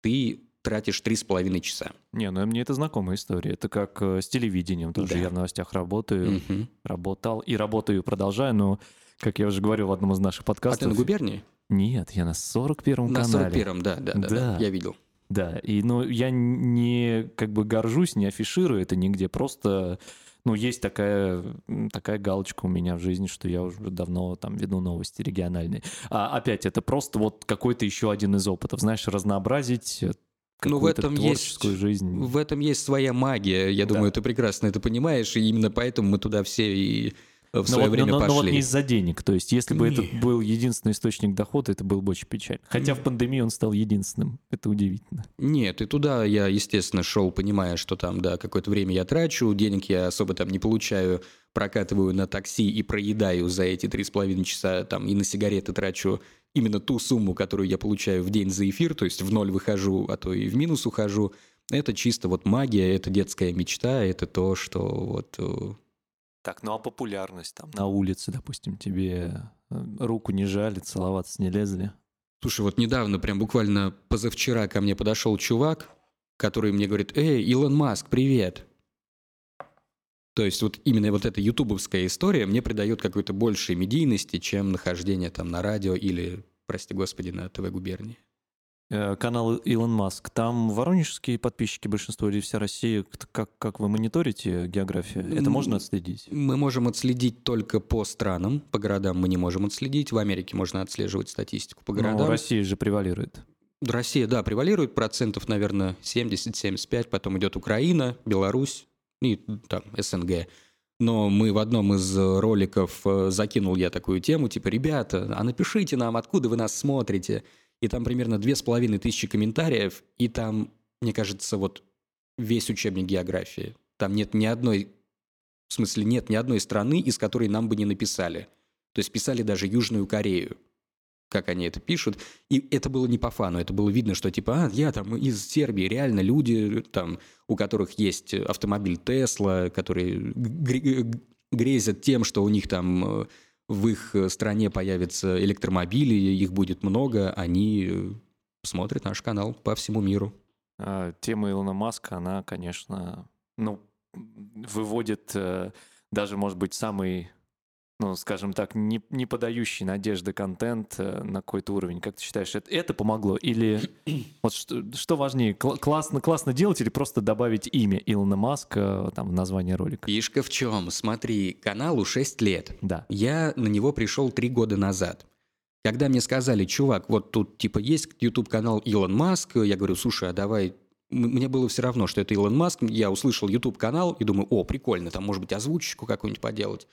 [SPEAKER 2] ты тратишь три с половиной часа.
[SPEAKER 1] Не, ну мне это знакомая история. Это как э, с телевидением. Тоже да. я в новостях работаю, угу. работал и работаю, продолжаю, но, как я уже говорил в одном из наших подкастов... А
[SPEAKER 2] ты на губернии?
[SPEAKER 1] Нет, я на 41-м
[SPEAKER 2] на
[SPEAKER 1] канале.
[SPEAKER 2] На 41-м, да, да, да, да, я видел.
[SPEAKER 1] Да, и ну, я не как бы горжусь, не афиширую это нигде, просто ну, есть такая, такая галочка у меня в жизни, что я уже давно там веду новости региональные. А опять, это просто вот какой-то еще один из опытов, знаешь, разнообразить ну, в этом есть, жизнь.
[SPEAKER 2] В этом есть своя магия. Я да. думаю, ты прекрасно это понимаешь, и именно поэтому мы туда все и в но свое вот, время
[SPEAKER 1] но,
[SPEAKER 2] пошли.
[SPEAKER 1] Но вот не из-за денег. То есть, если бы не. это был единственный источник дохода, это был бы очень печально. Хотя в пандемии он стал единственным. Это удивительно.
[SPEAKER 2] Нет, и туда я, естественно, шел, понимая, что там, да, какое-то время я трачу, денег я особо там не получаю, прокатываю на такси и проедаю за эти три с половиной часа, там, и на сигареты трачу именно ту сумму, которую я получаю в день за эфир, то есть в ноль выхожу, а то и в минус ухожу, это чисто вот магия, это детская мечта, это то, что вот...
[SPEAKER 1] Так, ну а популярность там на улице, допустим, тебе э, руку не жали, целоваться не лезли?
[SPEAKER 2] Слушай, вот недавно, прям буквально позавчера ко мне подошел чувак, который мне говорит, «Эй, Илон Маск, привет!» То есть вот именно вот эта ютубовская история мне придает какой-то большей медийности, чем нахождение там на радио или, прости господи, на ТВ губернии.
[SPEAKER 1] Э, канал Илон Маск. Там воронежские подписчики большинство или вся Россия? Как, как вы мониторите географию? Это можно отследить?
[SPEAKER 2] Мы можем отследить только по странам. По городам мы не можем отследить. В Америке можно отслеживать статистику по городам. Но
[SPEAKER 1] Россия же превалирует.
[SPEAKER 2] Россия, да, превалирует. Процентов, наверное, 70-75. Потом идет Украина, Беларусь, и там СНГ. Но мы в одном из роликов э, закинул я такую тему, типа, ребята, а напишите нам, откуда вы нас смотрите. И там примерно две с половиной тысячи комментариев, и там, мне кажется, вот весь учебник географии. Там нет ни одной, в смысле, нет ни одной страны, из которой нам бы не написали. То есть писали даже Южную Корею как они это пишут. И это было не по фану, это было видно, что типа, а, я там из Сербии, реально люди, там, у которых есть автомобиль Тесла, которые грезят тем, что у них там э, в их стране появятся электромобили, их будет много, они смотрят наш канал по всему миру.
[SPEAKER 1] А, тема Илона Маска, она, конечно, ну, выводит э, даже, может быть, самый ну, скажем так, не, не подающий надежды контент э, на какой-то уровень. Как ты считаешь, это, это помогло? Или вот что, что важнее, кл- классно, классно делать или просто добавить имя Илона Маска там, в название ролика?
[SPEAKER 2] Фишка в чем? Смотри, каналу 6 лет.
[SPEAKER 1] Да.
[SPEAKER 2] Я на него пришел 3 года назад. Когда мне сказали, чувак, вот тут типа есть YouTube-канал Илон Маск, я говорю, слушай, а давай мне было все равно, что это Илон Маск. Я услышал YouTube-канал и думаю, о, прикольно, там может быть озвучку какую-нибудь поделать.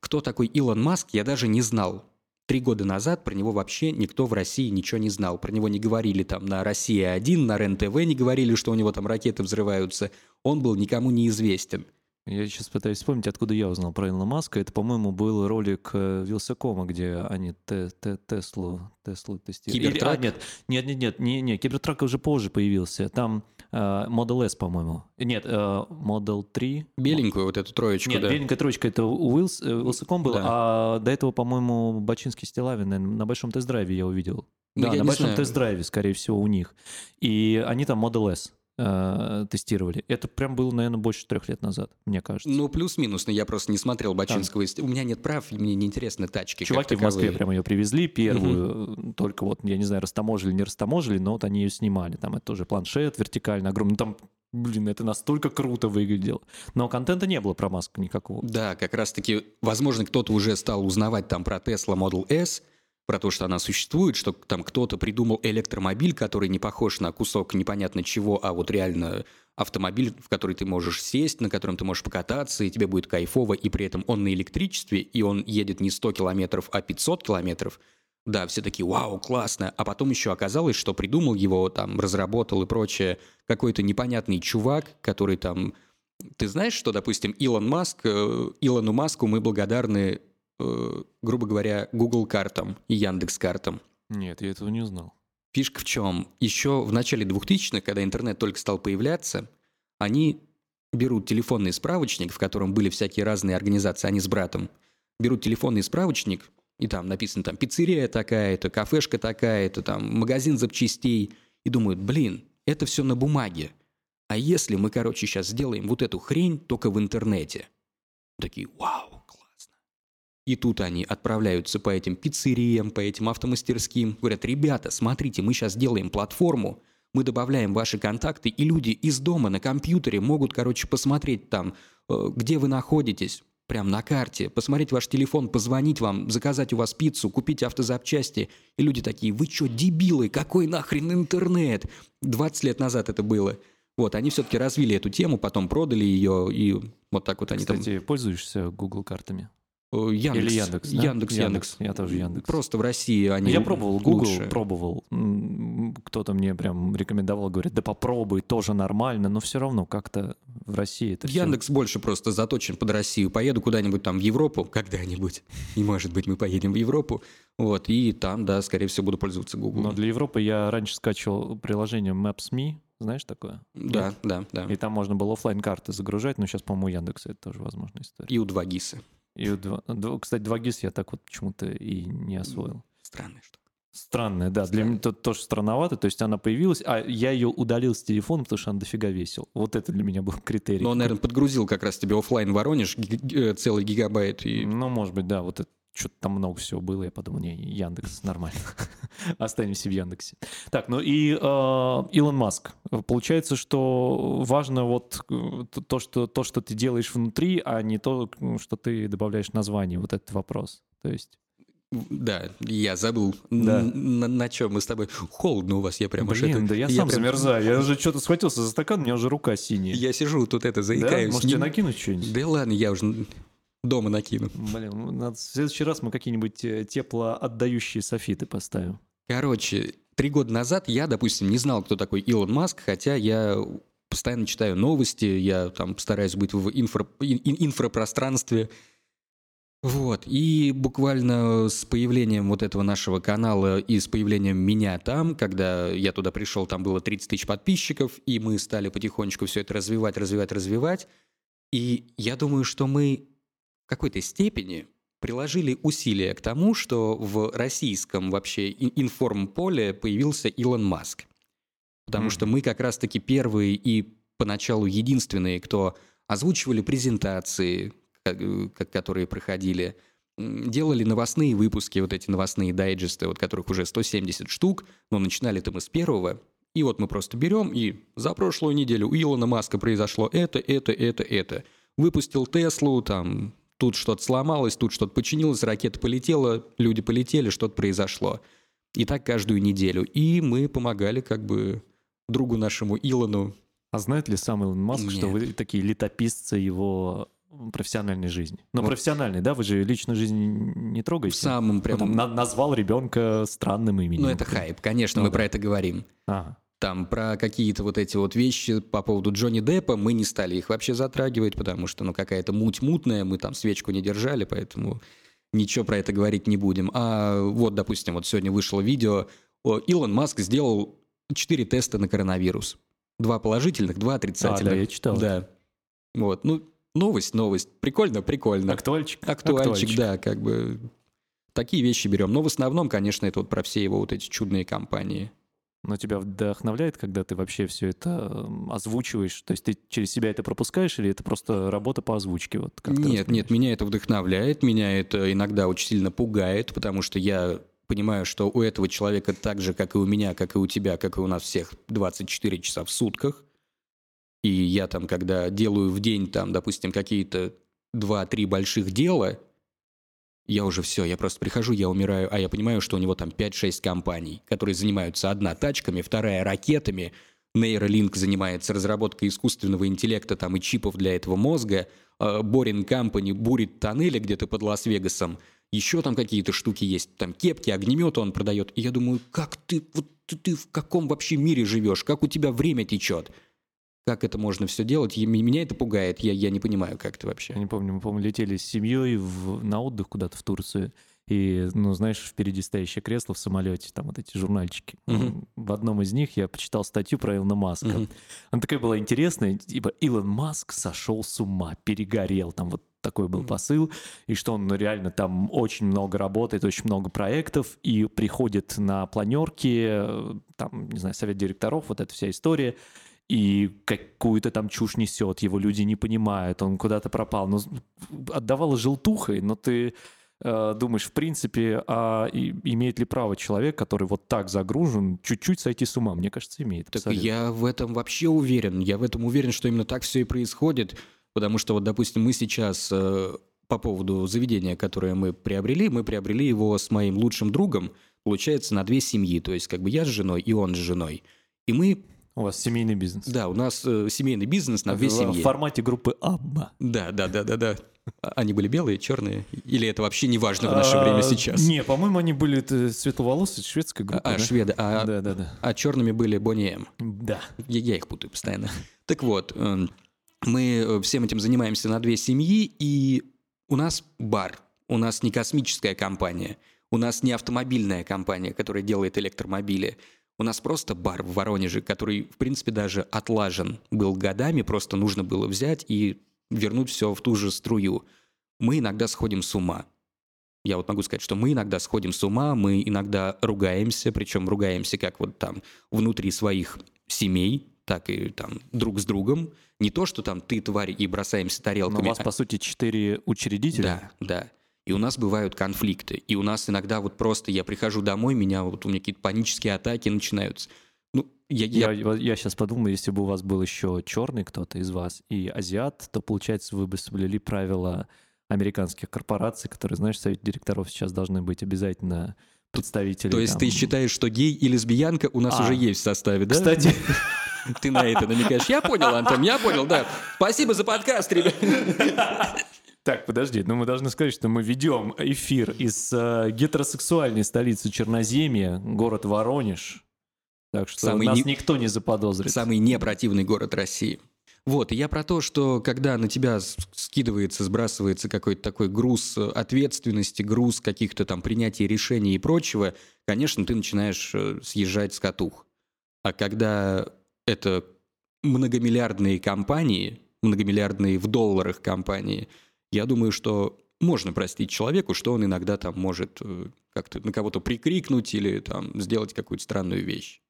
[SPEAKER 2] Кто такой Илон Маск, я даже не знал. Три года назад про него вообще никто в России ничего не знал. Про него не говорили там на «Россия-1», на РЕН-ТВ не говорили, что у него там ракеты взрываются. Он был никому неизвестен.
[SPEAKER 1] Я сейчас пытаюсь вспомнить, откуда я узнал про Илона Маска. Это, по-моему, был ролик э, Вилсакома, где они те, те, Теслу, Теслу тестировали.
[SPEAKER 2] Кибертрак?
[SPEAKER 1] Или, а, нет, нет, нет, нет, не, не, Кибертрак уже позже появился. Там Model S, по-моему. Нет, э, Model 3.
[SPEAKER 2] Беленькую вот эту троечку,
[SPEAKER 1] Нет,
[SPEAKER 2] да.
[SPEAKER 1] беленькая троечка это Уилс, э, Вилсаком был,
[SPEAKER 2] Да.
[SPEAKER 1] а до этого, по-моему, Бачинский Стилавин наверное, на большом тест-драйве я увидел.
[SPEAKER 2] Ну,
[SPEAKER 1] да, на большом тест-драйве, скорее всего, у них. И они там Model S э, тестировали. Это прям было, наверное, больше трех лет назад, мне кажется.
[SPEAKER 2] Ну, плюс-минус, но я просто не смотрел Бачинского. У меня нет прав, и мне неинтересны тачки.
[SPEAKER 1] Чуваки в Москве прям ее привезли первую, только вот, я не знаю, растаможили, не растаможили, но вот они ее снимали. Там это тоже планшет вертикально огромный. Там, блин, это настолько круто выглядело. Но контента не было про Маску никакого.
[SPEAKER 2] Да, как раз-таки, возможно, кто-то уже стал узнавать там про Tesla Model S, про то, что она существует, что там кто-то придумал электромобиль, который не похож на кусок непонятно чего, а вот реально автомобиль, в который ты можешь сесть, на котором ты можешь покататься, и тебе будет кайфово, и при этом он на электричестве, и он едет не 100 километров, а 500 километров. Да, все такие, вау, классно. А потом еще оказалось, что придумал его, там, разработал и прочее какой-то непонятный чувак, который там... Ты знаешь, что, допустим, Илон Маск, э, Илону Маску мы благодарны, грубо говоря, Google картам и Яндекс картам.
[SPEAKER 1] Нет, я этого не знал.
[SPEAKER 2] Фишка в чем? Еще в начале 2000-х, когда интернет только стал появляться, они берут телефонный справочник, в котором были всякие разные организации, они с братом, берут телефонный справочник, и там написано там пиццерия такая-то, кафешка такая-то, там магазин запчастей, и думают, блин, это все на бумаге. А если мы, короче, сейчас сделаем вот эту хрень только в интернете? Такие, вау. И тут они отправляются по этим пиццериям, по этим автомастерским. Говорят, ребята, смотрите, мы сейчас делаем платформу, мы добавляем ваши контакты, и люди из дома на компьютере могут, короче, посмотреть там, э, где вы находитесь, прям на карте, посмотреть ваш телефон, позвонить вам, заказать у вас пиццу, купить автозапчасти. И люди такие, вы что, дебилы, какой нахрен интернет? 20 лет назад это было. Вот, они все-таки развили эту тему, потом продали ее, и вот так вот они
[SPEAKER 1] Кстати, пользуешься Google картами?
[SPEAKER 2] Э, Яндекс.
[SPEAKER 1] Или Яндекс, да?
[SPEAKER 2] Яндекс, Яндекс.
[SPEAKER 1] Я тоже Яндекс.
[SPEAKER 2] Просто в России они
[SPEAKER 1] Я пробовал Google,
[SPEAKER 2] лучше.
[SPEAKER 1] пробовал. Кто-то мне прям рекомендовал, говорит, да попробуй, тоже нормально, но все равно как-то в России это
[SPEAKER 2] Яндекс больше просто заточен под Россию. Поеду куда-нибудь там в Европу когда-нибудь, и может быть мы поедем в Европу, вот, и там, да, скорее всего, буду пользоваться Google.
[SPEAKER 1] Но для Европы я раньше скачивал приложение Maps.me, знаешь такое?
[SPEAKER 2] Да, да, да.
[SPEAKER 1] И там можно было оффлайн карты загружать, но сейчас, по-моему, у Яндекса это тоже возможная история.
[SPEAKER 2] И у 2 ГИСа.
[SPEAKER 1] И, у два- дво- кстати, 2GIS я так вот почему-то и не освоил.
[SPEAKER 2] Странная штука.
[SPEAKER 1] Странная, да. Для меня это тоже странновато. То есть она появилась, а я ее удалил с телефона, потому что она дофига весил. Вот это для меня был критерий.
[SPEAKER 2] Но он, наверное, подгрузил как раз тебе оффлайн Воронеж ги- э, целый гигабайт. И...
[SPEAKER 1] Ну, может быть, да, вот это что-то там много всего было, я подумал, не, Яндекс, нормально. Останемся в Яндексе. Так, ну и э, Илон Маск. Получается, что важно вот э, то что, то, что ты делаешь внутри, а не то, м, что ты добавляешь название. Вот этот вопрос. То есть...
[SPEAKER 2] Да, я забыл,
[SPEAKER 1] Да.
[SPEAKER 2] на, на чем мы с тобой. Холодно у вас, я прям аж
[SPEAKER 1] Блин,
[SPEAKER 2] это-
[SPEAKER 1] да я, сам
[SPEAKER 2] прям-
[SPEAKER 1] замерзаю. Я уже что-то схватился за стакан, у меня уже рука синяя.
[SPEAKER 2] Я сижу тут это,
[SPEAKER 1] да?
[SPEAKER 2] заикаюсь.
[SPEAKER 1] Может,
[SPEAKER 2] Не-
[SPEAKER 1] тебе накинуть что-нибудь?
[SPEAKER 2] Да ладно, я уже дома накину.
[SPEAKER 1] Блин, ну, надо- в следующий раз мы какие-нибудь э, теплоотдающие софиты поставим.
[SPEAKER 2] Короче, три года назад я, допустим, не знал, кто такой Илон Маск, хотя я постоянно читаю новости, я там стараюсь быть в инфра- ин- ин- инфрапространстве. Вот, и буквально с появлением вот этого нашего канала и с появлением меня там, когда я туда пришел, там было 30 тысяч подписчиков, и мы стали потихонечку все это развивать, развивать, развивать. И я думаю, что мы какой-то степени приложили усилия к тому, что в российском вообще ин- информполе появился Илон Маск. Потому
[SPEAKER 1] Мгм.
[SPEAKER 2] что мы как раз-таки первые и поначалу единственные, кто озвучивали презентации, которые проходили, делали новостные выпуски, вот эти новостные дайджесты, вот которых уже 170 штук, но начинали-то мы с первого. И вот мы просто берем и за прошлую неделю у Илона Маска произошло это, это, это, это. Выпустил Теслу, там тут что-то сломалось, тут что-то починилось, ракета полетела, люди полетели, что-то произошло. И так каждую неделю. И мы помогали как бы другу нашему Илону.
[SPEAKER 1] А знает ли сам Илон Маск,
[SPEAKER 2] Нет.
[SPEAKER 1] что вы такие летописцы его профессиональной жизни? Ну,
[SPEAKER 2] Вот.
[SPEAKER 1] профессиональной, да? Вы же личную жизнь не
[SPEAKER 2] В
[SPEAKER 1] трогаете?
[SPEAKER 2] самом
[SPEAKER 1] Ну,
[SPEAKER 2] прям...
[SPEAKER 1] там, на- назвал ребенка странным именем.
[SPEAKER 2] Ну, это хайп, конечно,
[SPEAKER 1] Ну
[SPEAKER 2] мы
[SPEAKER 1] да.
[SPEAKER 2] про это говорим.
[SPEAKER 1] Ага.
[SPEAKER 2] Там про какие-то вот эти вот вещи по поводу Джонни Деппа мы не стали их вообще затрагивать, потому что, ну, какая-то муть мутная, мы там свечку не держали, поэтому ничего про это говорить не будем. А вот, допустим, вот сегодня вышло видео, Илон Маск сделал 4 теста на коронавирус. Два положительных, два отрицательных.
[SPEAKER 1] А, да, я читал.
[SPEAKER 2] Да. Вот, ну, новость, новость. Прикольно, прикольно.
[SPEAKER 1] Актуальчик?
[SPEAKER 2] Актуальчик, да, как бы такие вещи берем. Но в основном, конечно, это вот про все его вот эти чудные компании.
[SPEAKER 1] Но тебя вдохновляет, когда ты вообще все это эм, озвучиваешь? То есть ты через себя это пропускаешь или это просто работа по озвучке? Вот,
[SPEAKER 2] Нет, нет, меня это вдохновляет, меня это иногда очень сильно пугает, потому что я понимаю, что у этого человека так же, как и у меня, как и у тебя, как и у нас всех, 24 часа в сутках. И я там, когда делаю в день, там, допустим, какие-то 2-3 больших дела, я уже все, я просто прихожу, я умираю, а я понимаю, что у него там 5-6 компаний, которые занимаются одна тачками, вторая ракетами, Нейролинк занимается разработкой искусственного интеллекта там и чипов для этого мозга, Борин Company бурит тоннели где-то под Лас-Вегасом, еще там какие-то штуки есть, там кепки, огнеметы он продает. И я думаю, как ты, вот ты, ты в каком вообще мире живешь, как у тебя время течет? Как это можно все делать? И меня это пугает, я, я не понимаю, как это вообще.
[SPEAKER 1] Я не помню, мы, по-моему, летели с семьей в- на отдых куда-то в Турцию. И, ну, знаешь, впереди стоящее кресло в самолете, там вот эти журнальчики.
[SPEAKER 2] Мгм.
[SPEAKER 1] В одном из них я почитал статью про Илона Маска.
[SPEAKER 2] Мгм.
[SPEAKER 1] Она такая была интересная, типа Илон Маск сошел с ума, перегорел, там вот такой был посыл, и что он ну, реально там очень много работает, очень много проектов, и приходит на планерки, э, там, не знаю, совет директоров, вот эта вся история, и какую-то там чушь несет, его люди не понимают, он куда-то пропал. Ну, отдавала желтухой, но ты э, думаешь, в принципе, а и- имеет ли право человек, который вот так загружен, чуть-чуть сойти с ума? Мне кажется, имеет.
[SPEAKER 2] Так
[SPEAKER 1] абсолютно.
[SPEAKER 2] я в этом вообще уверен. Я в этом уверен, что именно так все и происходит. Потому что вот, допустим, мы сейчас э, по поводу заведения, которое мы приобрели, мы приобрели его с моим лучшим другом, получается, на две семьи. То есть как бы я с женой и он с женой. И мы,
[SPEAKER 1] У вас семейный бизнес.
[SPEAKER 2] да, у нас э, семейный бизнес на две
[SPEAKER 1] в,
[SPEAKER 2] семьи.
[SPEAKER 1] в формате группы Абба.
[SPEAKER 2] Да, да, да, да, да. А Они были белые, черные? Или это вообще не важно в наше время сейчас?
[SPEAKER 1] А, Не, по-моему, они были светловолосые, шведская группа.
[SPEAKER 2] А,
[SPEAKER 1] да?
[SPEAKER 2] шведы. А,
[SPEAKER 1] Да, да, да.
[SPEAKER 2] а черными были Бонни М.
[SPEAKER 1] Да.
[SPEAKER 2] Я, я их путаю постоянно. Так вот, эм, мы э, всем этим занимаемся на две семьи, и у нас бар. У нас не космическая компания. У нас не автомобильная компания, которая делает электромобили. У нас просто бар в Воронеже, который, в принципе, даже отлажен был годами. Просто нужно было взять и вернуть все в ту же струю. Мы иногда сходим с ума. Я вот могу сказать, что мы иногда сходим с ума, мы иногда ругаемся, причем ругаемся как вот там внутри своих семей, так и там друг с другом. Не то, что там ты тварь и бросаемся
[SPEAKER 1] Но
[SPEAKER 2] тарелками.
[SPEAKER 1] у вас,
[SPEAKER 2] а-
[SPEAKER 1] по сути, четыре учредителя.
[SPEAKER 2] да, да. И у нас бывают конфликты. И у нас иногда вот просто я прихожу домой, меня вот у меня какие-то панические атаки начинаются. Ну, я, я-
[SPEAKER 1] Я, сейчас подумал, если бы у вас был еще черный кто-то из вас и азиат, то, получается, вы бы соблюли правила американских корпораций, которые, знаешь, в совете директоров сейчас должны быть обязательно представители.
[SPEAKER 2] то есть
[SPEAKER 1] там-
[SPEAKER 2] ты считаешь, что гей и лесбиянка у нас
[SPEAKER 1] А.
[SPEAKER 2] уже есть в составе, да?
[SPEAKER 1] Кстати,
[SPEAKER 2] Ты на это намекаешь. Я понял, Антон, я понял, да. Спасибо за подкаст, ребят.
[SPEAKER 1] Так, подожди, но мы должны сказать, что мы ведем эфир из э, гетеросексуальной столицы Черноземья, город Воронеж. Так что
[SPEAKER 2] Самый
[SPEAKER 1] нас
[SPEAKER 2] не-
[SPEAKER 1] никто не заподозрит.
[SPEAKER 2] Самый непротивный город России. Вот, и я про то, что когда на тебя скидывается, сбрасывается какой-то такой груз э, ответственности, груз каких-то там принятий решений и прочего, конечно, ты начинаешь э, съезжать с катух. А когда это многомиллиардные компании, многомиллиардные в долларах компании, я думаю, что можно простить человеку, что он иногда там может э, как-то на кого-то прикрикнуть или там сделать какую-то странную вещь.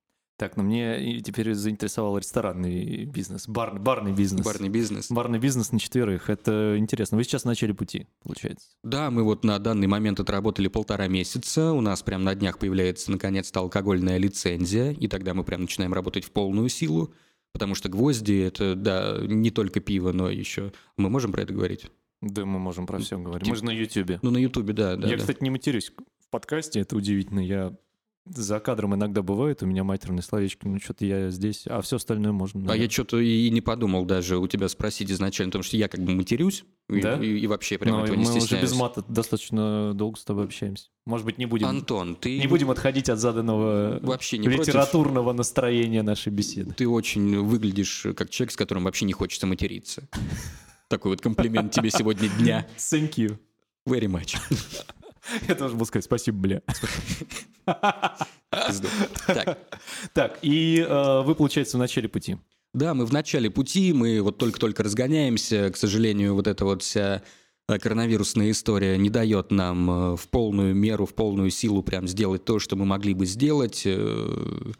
[SPEAKER 1] Так, ну мне теперь заинтересовал ресторанный бизнес, бар, барный бизнес.
[SPEAKER 2] Барный бизнес.
[SPEAKER 1] Барный бизнес на четверых. Это интересно. Вы сейчас в начале пути, получается.
[SPEAKER 2] Да, мы вот на данный момент отработали полтора месяца. У нас прям на днях появляется наконец-то алкогольная лицензия, и тогда мы прям начинаем работать в полную силу. Потому что гвозди это, да, не только пиво, но еще... Мы можем про это говорить?
[SPEAKER 1] Да, мы можем про все говорить. Мы же на Ютубе.
[SPEAKER 2] Ну, на Ютубе, да, да.
[SPEAKER 1] я,
[SPEAKER 2] да.
[SPEAKER 1] кстати, не матерюсь в подкасте, это удивительно. Я за кадром иногда бывает у меня матерные словечки, ну что-то я здесь, а все остальное можно.
[SPEAKER 2] А
[SPEAKER 1] наверное.
[SPEAKER 2] я что-то и не подумал даже у тебя спросить изначально, потому что я как бы матерюсь и,
[SPEAKER 1] Да?
[SPEAKER 2] и- и вообще прям
[SPEAKER 1] Но
[SPEAKER 2] этого не
[SPEAKER 1] мы уже
[SPEAKER 2] стесняюсь.
[SPEAKER 1] без мата достаточно долго с тобой общаемся. Может быть, не будем,
[SPEAKER 2] Антон, ты
[SPEAKER 1] не будем отходить от заданного
[SPEAKER 2] вообще не против?
[SPEAKER 1] литературного настроения нашей беседы.
[SPEAKER 2] Ты очень выглядишь как человек, с которым вообще не хочется материться. Такой вот комплимент тебе сегодня дня.
[SPEAKER 1] Thank you.
[SPEAKER 2] Very much.
[SPEAKER 1] Я должен был сказать спасибо, бля.
[SPEAKER 2] Так,
[SPEAKER 1] Так, и э, вы, получается, в начале пути.
[SPEAKER 2] Да, мы в начале пути, мы вот только-только разгоняемся. К сожалению, вот эта вот вся э, коронавирусная история не дает нам э, в полную меру, в полную силу прям сделать то, что мы могли бы сделать. Э,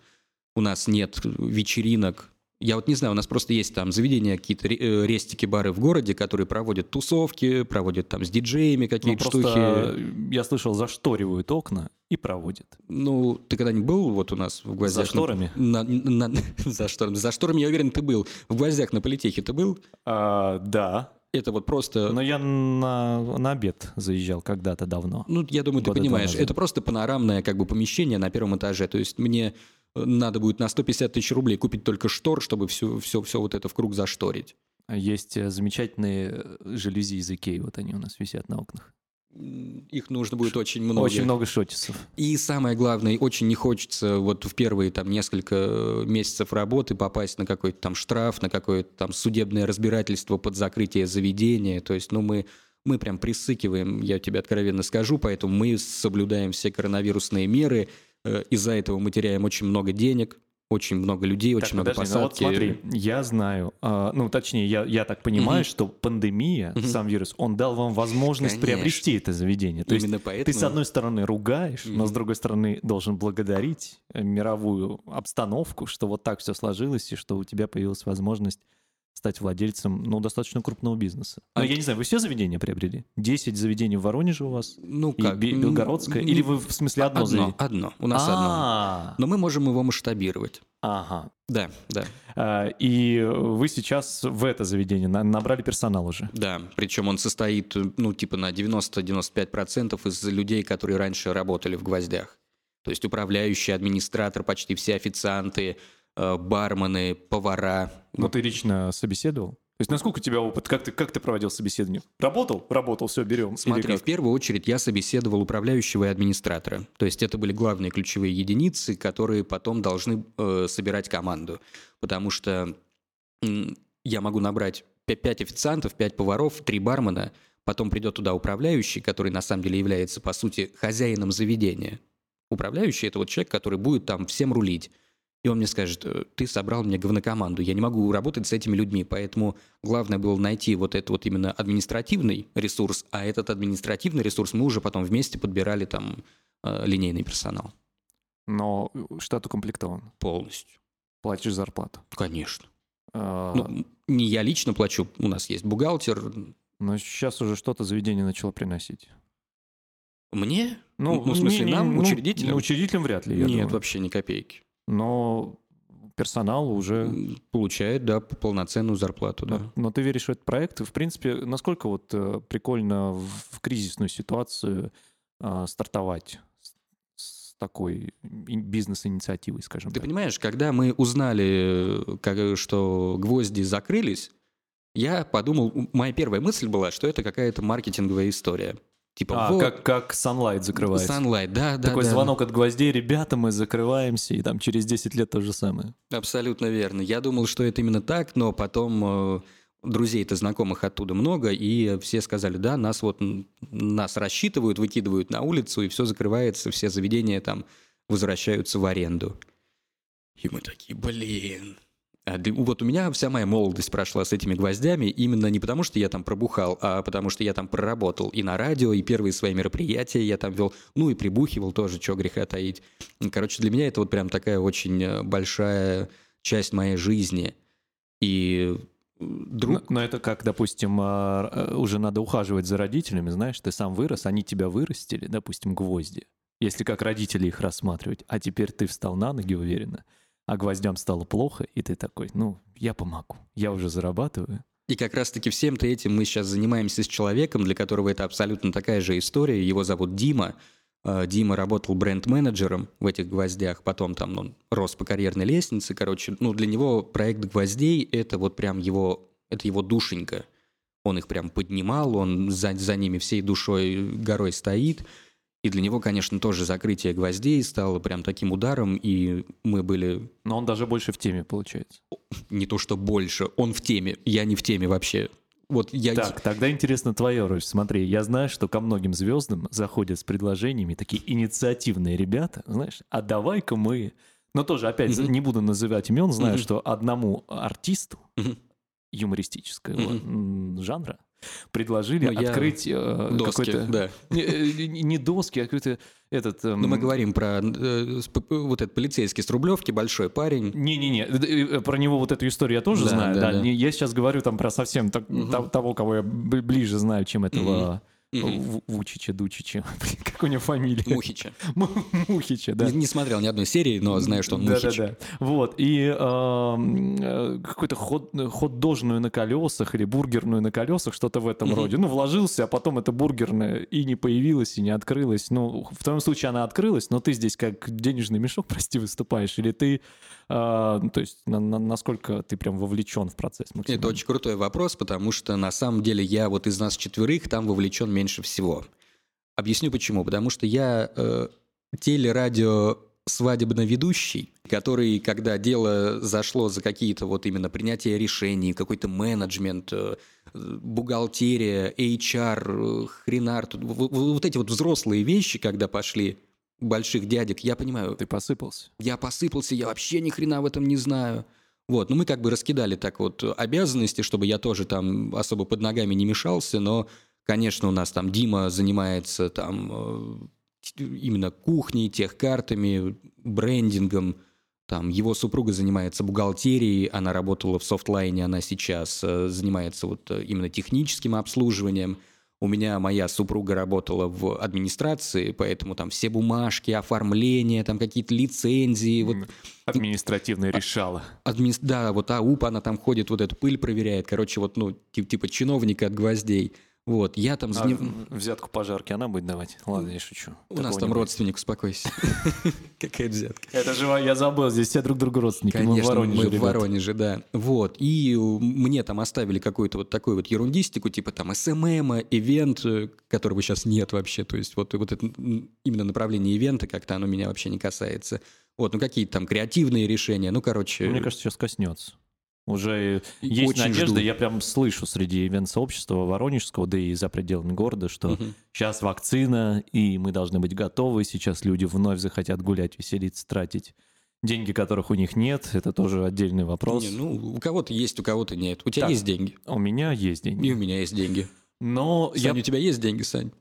[SPEAKER 2] У нас нет вечеринок. Я вот не знаю, у нас просто есть там заведения, какие-то э, рестики, бары в городе, которые проводят тусовки, проводят там с диджеями
[SPEAKER 1] Ну,
[SPEAKER 2] какие-то
[SPEAKER 1] просто
[SPEAKER 2] штуки.
[SPEAKER 1] я слышал, зашторивают окна и проводят.
[SPEAKER 2] Ну, ты когда-нибудь был вот у нас в гвоздях?
[SPEAKER 1] За шторами?
[SPEAKER 2] На- на- на- за шторами. За шторами, я уверен, ты был. В гвоздях на политехе ты был?
[SPEAKER 1] А, да,
[SPEAKER 2] Это вот просто...
[SPEAKER 1] но я на, на обед заезжал когда-то давно.
[SPEAKER 2] Ну, я думаю, ты понимаешь, это просто панорамное как бы помещение на первом этаже. То есть мне надо будет на 150 тысяч рублей купить только штор, чтобы все, все, все вот это в круг зашторить.
[SPEAKER 1] Есть э, замечательные э, жалюзи из Икеи, вот они у нас висят на окнах.
[SPEAKER 2] Их нужно будет очень много.
[SPEAKER 1] Очень много шотисов.
[SPEAKER 2] И самое главное, очень не хочется вот в первые там несколько э, месяцев работы попасть на какой-то там штраф, на какое-то там судебное разбирательство под закрытие заведения. То есть, ну, мы, мы прям присыкиваем, я тебе откровенно скажу, поэтому мы соблюдаем все коронавирусные меры. Э, Из-за этого мы теряем очень много денег, очень много людей, очень
[SPEAKER 1] Так,
[SPEAKER 2] много
[SPEAKER 1] подожди, ну вот
[SPEAKER 2] посадки.
[SPEAKER 1] смотри, я знаю, а, ну точнее, я, я так понимаю,
[SPEAKER 2] Мгм.
[SPEAKER 1] что пандемия,
[SPEAKER 2] Мгм.
[SPEAKER 1] сам вирус, он дал вам возможность
[SPEAKER 2] Конечно.
[SPEAKER 1] приобрести это заведение. То есть
[SPEAKER 2] Именно
[SPEAKER 1] ты
[SPEAKER 2] поэтому...
[SPEAKER 1] с одной стороны ругаешь, но с другой стороны должен благодарить э, мировую обстановку, что вот так все сложилось, и что у тебя появилась возможность стать владельцем, ну, достаточно крупного бизнеса.
[SPEAKER 2] А
[SPEAKER 1] я не знаю, вы все заведения приобрели? 10 заведений в Воронеже у вас?
[SPEAKER 2] Ну
[SPEAKER 1] И
[SPEAKER 2] как? М,
[SPEAKER 1] Белгородское?
[SPEAKER 2] м,
[SPEAKER 1] Или вы, в смысле, одно,
[SPEAKER 2] одно,
[SPEAKER 1] заведение?
[SPEAKER 2] одно. У нас одно.
[SPEAKER 1] А,
[SPEAKER 2] Но мы можем его масштабировать.
[SPEAKER 1] Ага.
[SPEAKER 2] Да, да.
[SPEAKER 1] А, И вы сейчас в это заведение на- набрали персонал уже.
[SPEAKER 2] Да, причем он состоит, ну, типа на 90-95% из людей, которые раньше работали в «Гвоздях». То есть управляющий, администратор, почти все официанты, бармены, повара.
[SPEAKER 1] Но ты лично собеседовал? То есть насколько у тебя опыт? Как ты, как ты проводил собеседование? Работал? Работал, все, берем.
[SPEAKER 2] Смотри, в первую очередь я собеседовал управляющего и администратора. То есть это были главные ключевые единицы, которые потом должны э, собирать команду. Потому что м, я могу набрать 5 официантов, 5 поваров, 3 бармена, потом придет туда управляющий, который на самом деле является, по сути, хозяином заведения. Управляющий – это вот человек, который будет там всем рулить. И он мне скажет, «Э, ты собрал мне говнокоманду, я не могу работать с этими людьми, поэтому главное было найти вот этот вот именно административный ресурс, а этот административный ресурс мы уже потом вместе подбирали там э, линейный персонал
[SPEAKER 1] Но штат укомплектован.
[SPEAKER 2] полностью.
[SPEAKER 1] Платишь зарплату.
[SPEAKER 2] Конечно.
[SPEAKER 1] А,
[SPEAKER 2] Ну, не я лично плачу, у нас есть бухгалтер.
[SPEAKER 1] Но сейчас уже что-то заведение начало приносить.
[SPEAKER 2] Мне?
[SPEAKER 1] Ну,
[SPEAKER 2] Ну, в смысле,
[SPEAKER 1] не- не-
[SPEAKER 2] нам,
[SPEAKER 1] ну,
[SPEAKER 2] учредителям?
[SPEAKER 1] ну, учредителям вряд ли, я
[SPEAKER 2] Нет,
[SPEAKER 1] думаю.
[SPEAKER 2] вообще ни копейки.
[SPEAKER 1] Но персонал уже...
[SPEAKER 2] Получает, да, полноценную зарплату, да.
[SPEAKER 1] Но, но ты веришь в этот проект? В принципе, насколько вот э, прикольно в, кризисную ситуацию а, стартовать с, такой бизнес-инициативой, скажем
[SPEAKER 2] Ты
[SPEAKER 1] так?
[SPEAKER 2] понимаешь, когда мы узнали, э, как, что гвозди закрылись, я подумал, моя первая мысль была, что это какая-то маркетинговая история. Типа,
[SPEAKER 1] А,
[SPEAKER 2] вот,
[SPEAKER 1] как, как Sunlight закрывается.
[SPEAKER 2] Sunlight, да, да,
[SPEAKER 1] Такой
[SPEAKER 2] да.
[SPEAKER 1] звонок от гвоздей, ребята, мы закрываемся, и там через 10 лет то же самое.
[SPEAKER 2] Абсолютно верно. Я думал, что это именно так, но потом э, друзей-то знакомых оттуда много, и все сказали, да, нас вот нас рассчитывают, выкидывают на улицу, и все закрывается, все заведения там возвращаются в аренду. И мы такие, блин. А вот у меня вся моя молодость прошла с этими гвоздями именно не потому, что я там пробухал, а потому что я там проработал и на радио, и первые свои мероприятия я там вел, ну и прибухивал тоже, что греха таить. Короче, для меня это вот прям такая очень э, большая часть моей жизни. И э, друг...
[SPEAKER 1] Но, но это как, допустим, а, а, уже надо ухаживать за родителями, знаешь, ты сам вырос, они тебя вырастили, допустим, гвозди. Если как родители их рассматривать, а теперь ты встал на ноги уверенно, а гвоздям стало плохо, и ты такой, ну, я помогу, я уже зарабатываю,
[SPEAKER 2] И как раз-таки всем-то этим мы сейчас занимаемся с человеком, для которого это абсолютно такая же история. Его зовут Дима. Э, Дима работал бренд-менеджером в этих гвоздях, потом там он рос по карьерной лестнице, короче, ну для него проект гвоздей это вот прям его, это его душенька. Он их прям поднимал, он за, за ними всей душой горой стоит. И для него, конечно, тоже закрытие гвоздей стало прям таким ударом, и мы были...
[SPEAKER 1] Но он даже больше в теме, получается.
[SPEAKER 2] Не то, что больше, он в теме, я не в теме вообще. Вот я...
[SPEAKER 1] Так, тогда интересно твоя роль. Смотри, я знаю, что ко многим звездам заходят с предложениями такие инициативные ребята, знаешь, а давай-ка мы... Но тоже, опять, mm-hmm. не буду называть имен, знаю, mm-hmm. что одному артисту mm-hmm. юмористического mm-hmm. жанра предложили ну, открыть э, какой-то...
[SPEAKER 2] Да.
[SPEAKER 1] Не, э, не доски, а какой-то этот...
[SPEAKER 2] Эм... Ну, мы говорим про э, вот этот полицейский с Рублевки, большой парень.
[SPEAKER 1] Не-не-не, э, про него вот эту историю я тоже да, знаю, да. да. Я сейчас говорю там про совсем так, угу. того, кого я ближе знаю, чем этого... Угу Угу. Вучича, Дучича, как у него фамилия?
[SPEAKER 2] Мухича.
[SPEAKER 1] Мухича, да.
[SPEAKER 2] Не, не смотрел ни одной серии, но знаю, что он Мухич.
[SPEAKER 1] Да-да-да. Вот, и э, какой-то ход, хот-дожную на колесах или бургерную на колесах, что-то в этом угу. роде. Ну, вложился, а потом это бургерная и не появилась, и не открылась. Ну, в твоем случае она открылась, но ты здесь как денежный мешок, прости, выступаешь, или ты а, то есть на, на, насколько ты прям вовлечен в процесс?
[SPEAKER 2] Максимально? Это очень крутой вопрос, потому что на самом деле я вот из нас четверых там вовлечен меньше всего. Объясню почему. Потому что я э, телерадио свадебно ведущий, который, когда дело зашло за какие-то вот именно принятие решений, какой-то менеджмент, э, бухгалтерия, HR, э, хренар, вот, вот эти вот взрослые вещи, когда пошли, больших дядек, я понимаю...
[SPEAKER 1] Ты посыпался.
[SPEAKER 2] Я посыпался, я вообще ни хрена в этом не знаю. Вот, ну мы как бы раскидали так вот обязанности, чтобы я тоже там особо под ногами не мешался, но, конечно, у нас там Дима занимается там э, именно кухней, техкартами, брендингом, там его супруга занимается бухгалтерией, она работала в софтлайне, она сейчас э, занимается вот э, именно техническим обслуживанием – у меня моя супруга работала в администрации, поэтому там все бумажки, оформления, там какие-то лицензии. Вот.
[SPEAKER 1] Административное решало.
[SPEAKER 2] Адми... Да, вот АУП, она там ходит, вот эту пыль проверяет. Короче, вот, ну, типа чиновника от гвоздей. Вот, я там...
[SPEAKER 1] А взятку пожарки она будет давать? Ладно, я шучу.
[SPEAKER 2] У нас там родственник, успокойся. Какая взятка?
[SPEAKER 1] Это же я забыл, здесь все друг другу родственники.
[SPEAKER 2] Конечно, мы в Воронеже, да. Вот, и мне там оставили какую-то вот такую вот ерундистику, типа там SMM, ивент, которого сейчас нет вообще. То есть вот, вот это именно направление ивента как-то оно меня вообще не касается. Вот, ну какие-то там креативные решения, ну короче...
[SPEAKER 1] Мне кажется, сейчас коснется. Уже есть Очень надежда, жду. я прям слышу среди ивент-сообщества воронежского, да и за пределами города, что угу. сейчас вакцина, и мы должны быть готовы, сейчас люди вновь захотят гулять, веселиться, тратить деньги, которых у них нет, это тоже отдельный вопрос. Не,
[SPEAKER 2] ну, у кого-то есть, у кого-то нет. У тебя так, есть деньги?
[SPEAKER 1] У меня есть деньги.
[SPEAKER 2] И у меня есть деньги.
[SPEAKER 1] Но
[SPEAKER 2] Сань, я... у тебя есть деньги, Сань?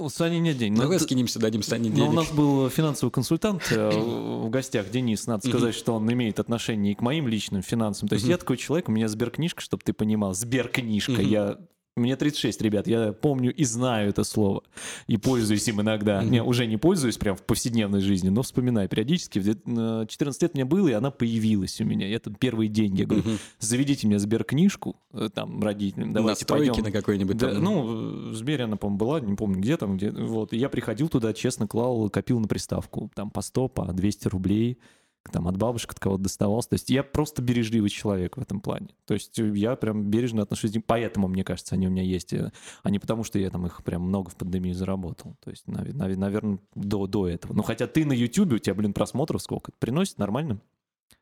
[SPEAKER 1] У Сани нет денег.
[SPEAKER 2] Давай но... скинемся, дадим Сане денег.
[SPEAKER 1] Но у нас был финансовый консультант э, в гостях, Денис. Надо сказать, что он имеет отношение и к моим личным финансам. То есть я такой человек, у меня сберкнижка, чтобы ты понимал. Сберкнижка. Я мне 36, ребят, я помню и знаю это слово. И пользуюсь им иногда. Mm-hmm. Не, уже не пользуюсь прям в повседневной жизни, но вспоминаю периодически. В 14 лет мне было, и она появилась у меня. Это первые деньги. Я говорю, mm-hmm. заведите мне Сберкнижку, э, там, родителям. Давайте
[SPEAKER 2] Настройки пойдем. на какой-нибудь
[SPEAKER 1] да, там. Ну, в Сбере она, по-моему, была, не помню где там. Где, вот. И я приходил туда, честно, клал, копил на приставку. Там по 100, по 200 рублей там от бабушек, от кого-то доставался. То есть я просто бережливый человек в этом плане. То есть я прям бережно отношусь, поэтому, мне кажется, они у меня есть, э, а не потому, что я там их прям много в пандемии заработал. То есть, наверное, до, до этого. Ну, хотя ты на YouTube, у тебя, блин, просмотров сколько? Приносит нормально?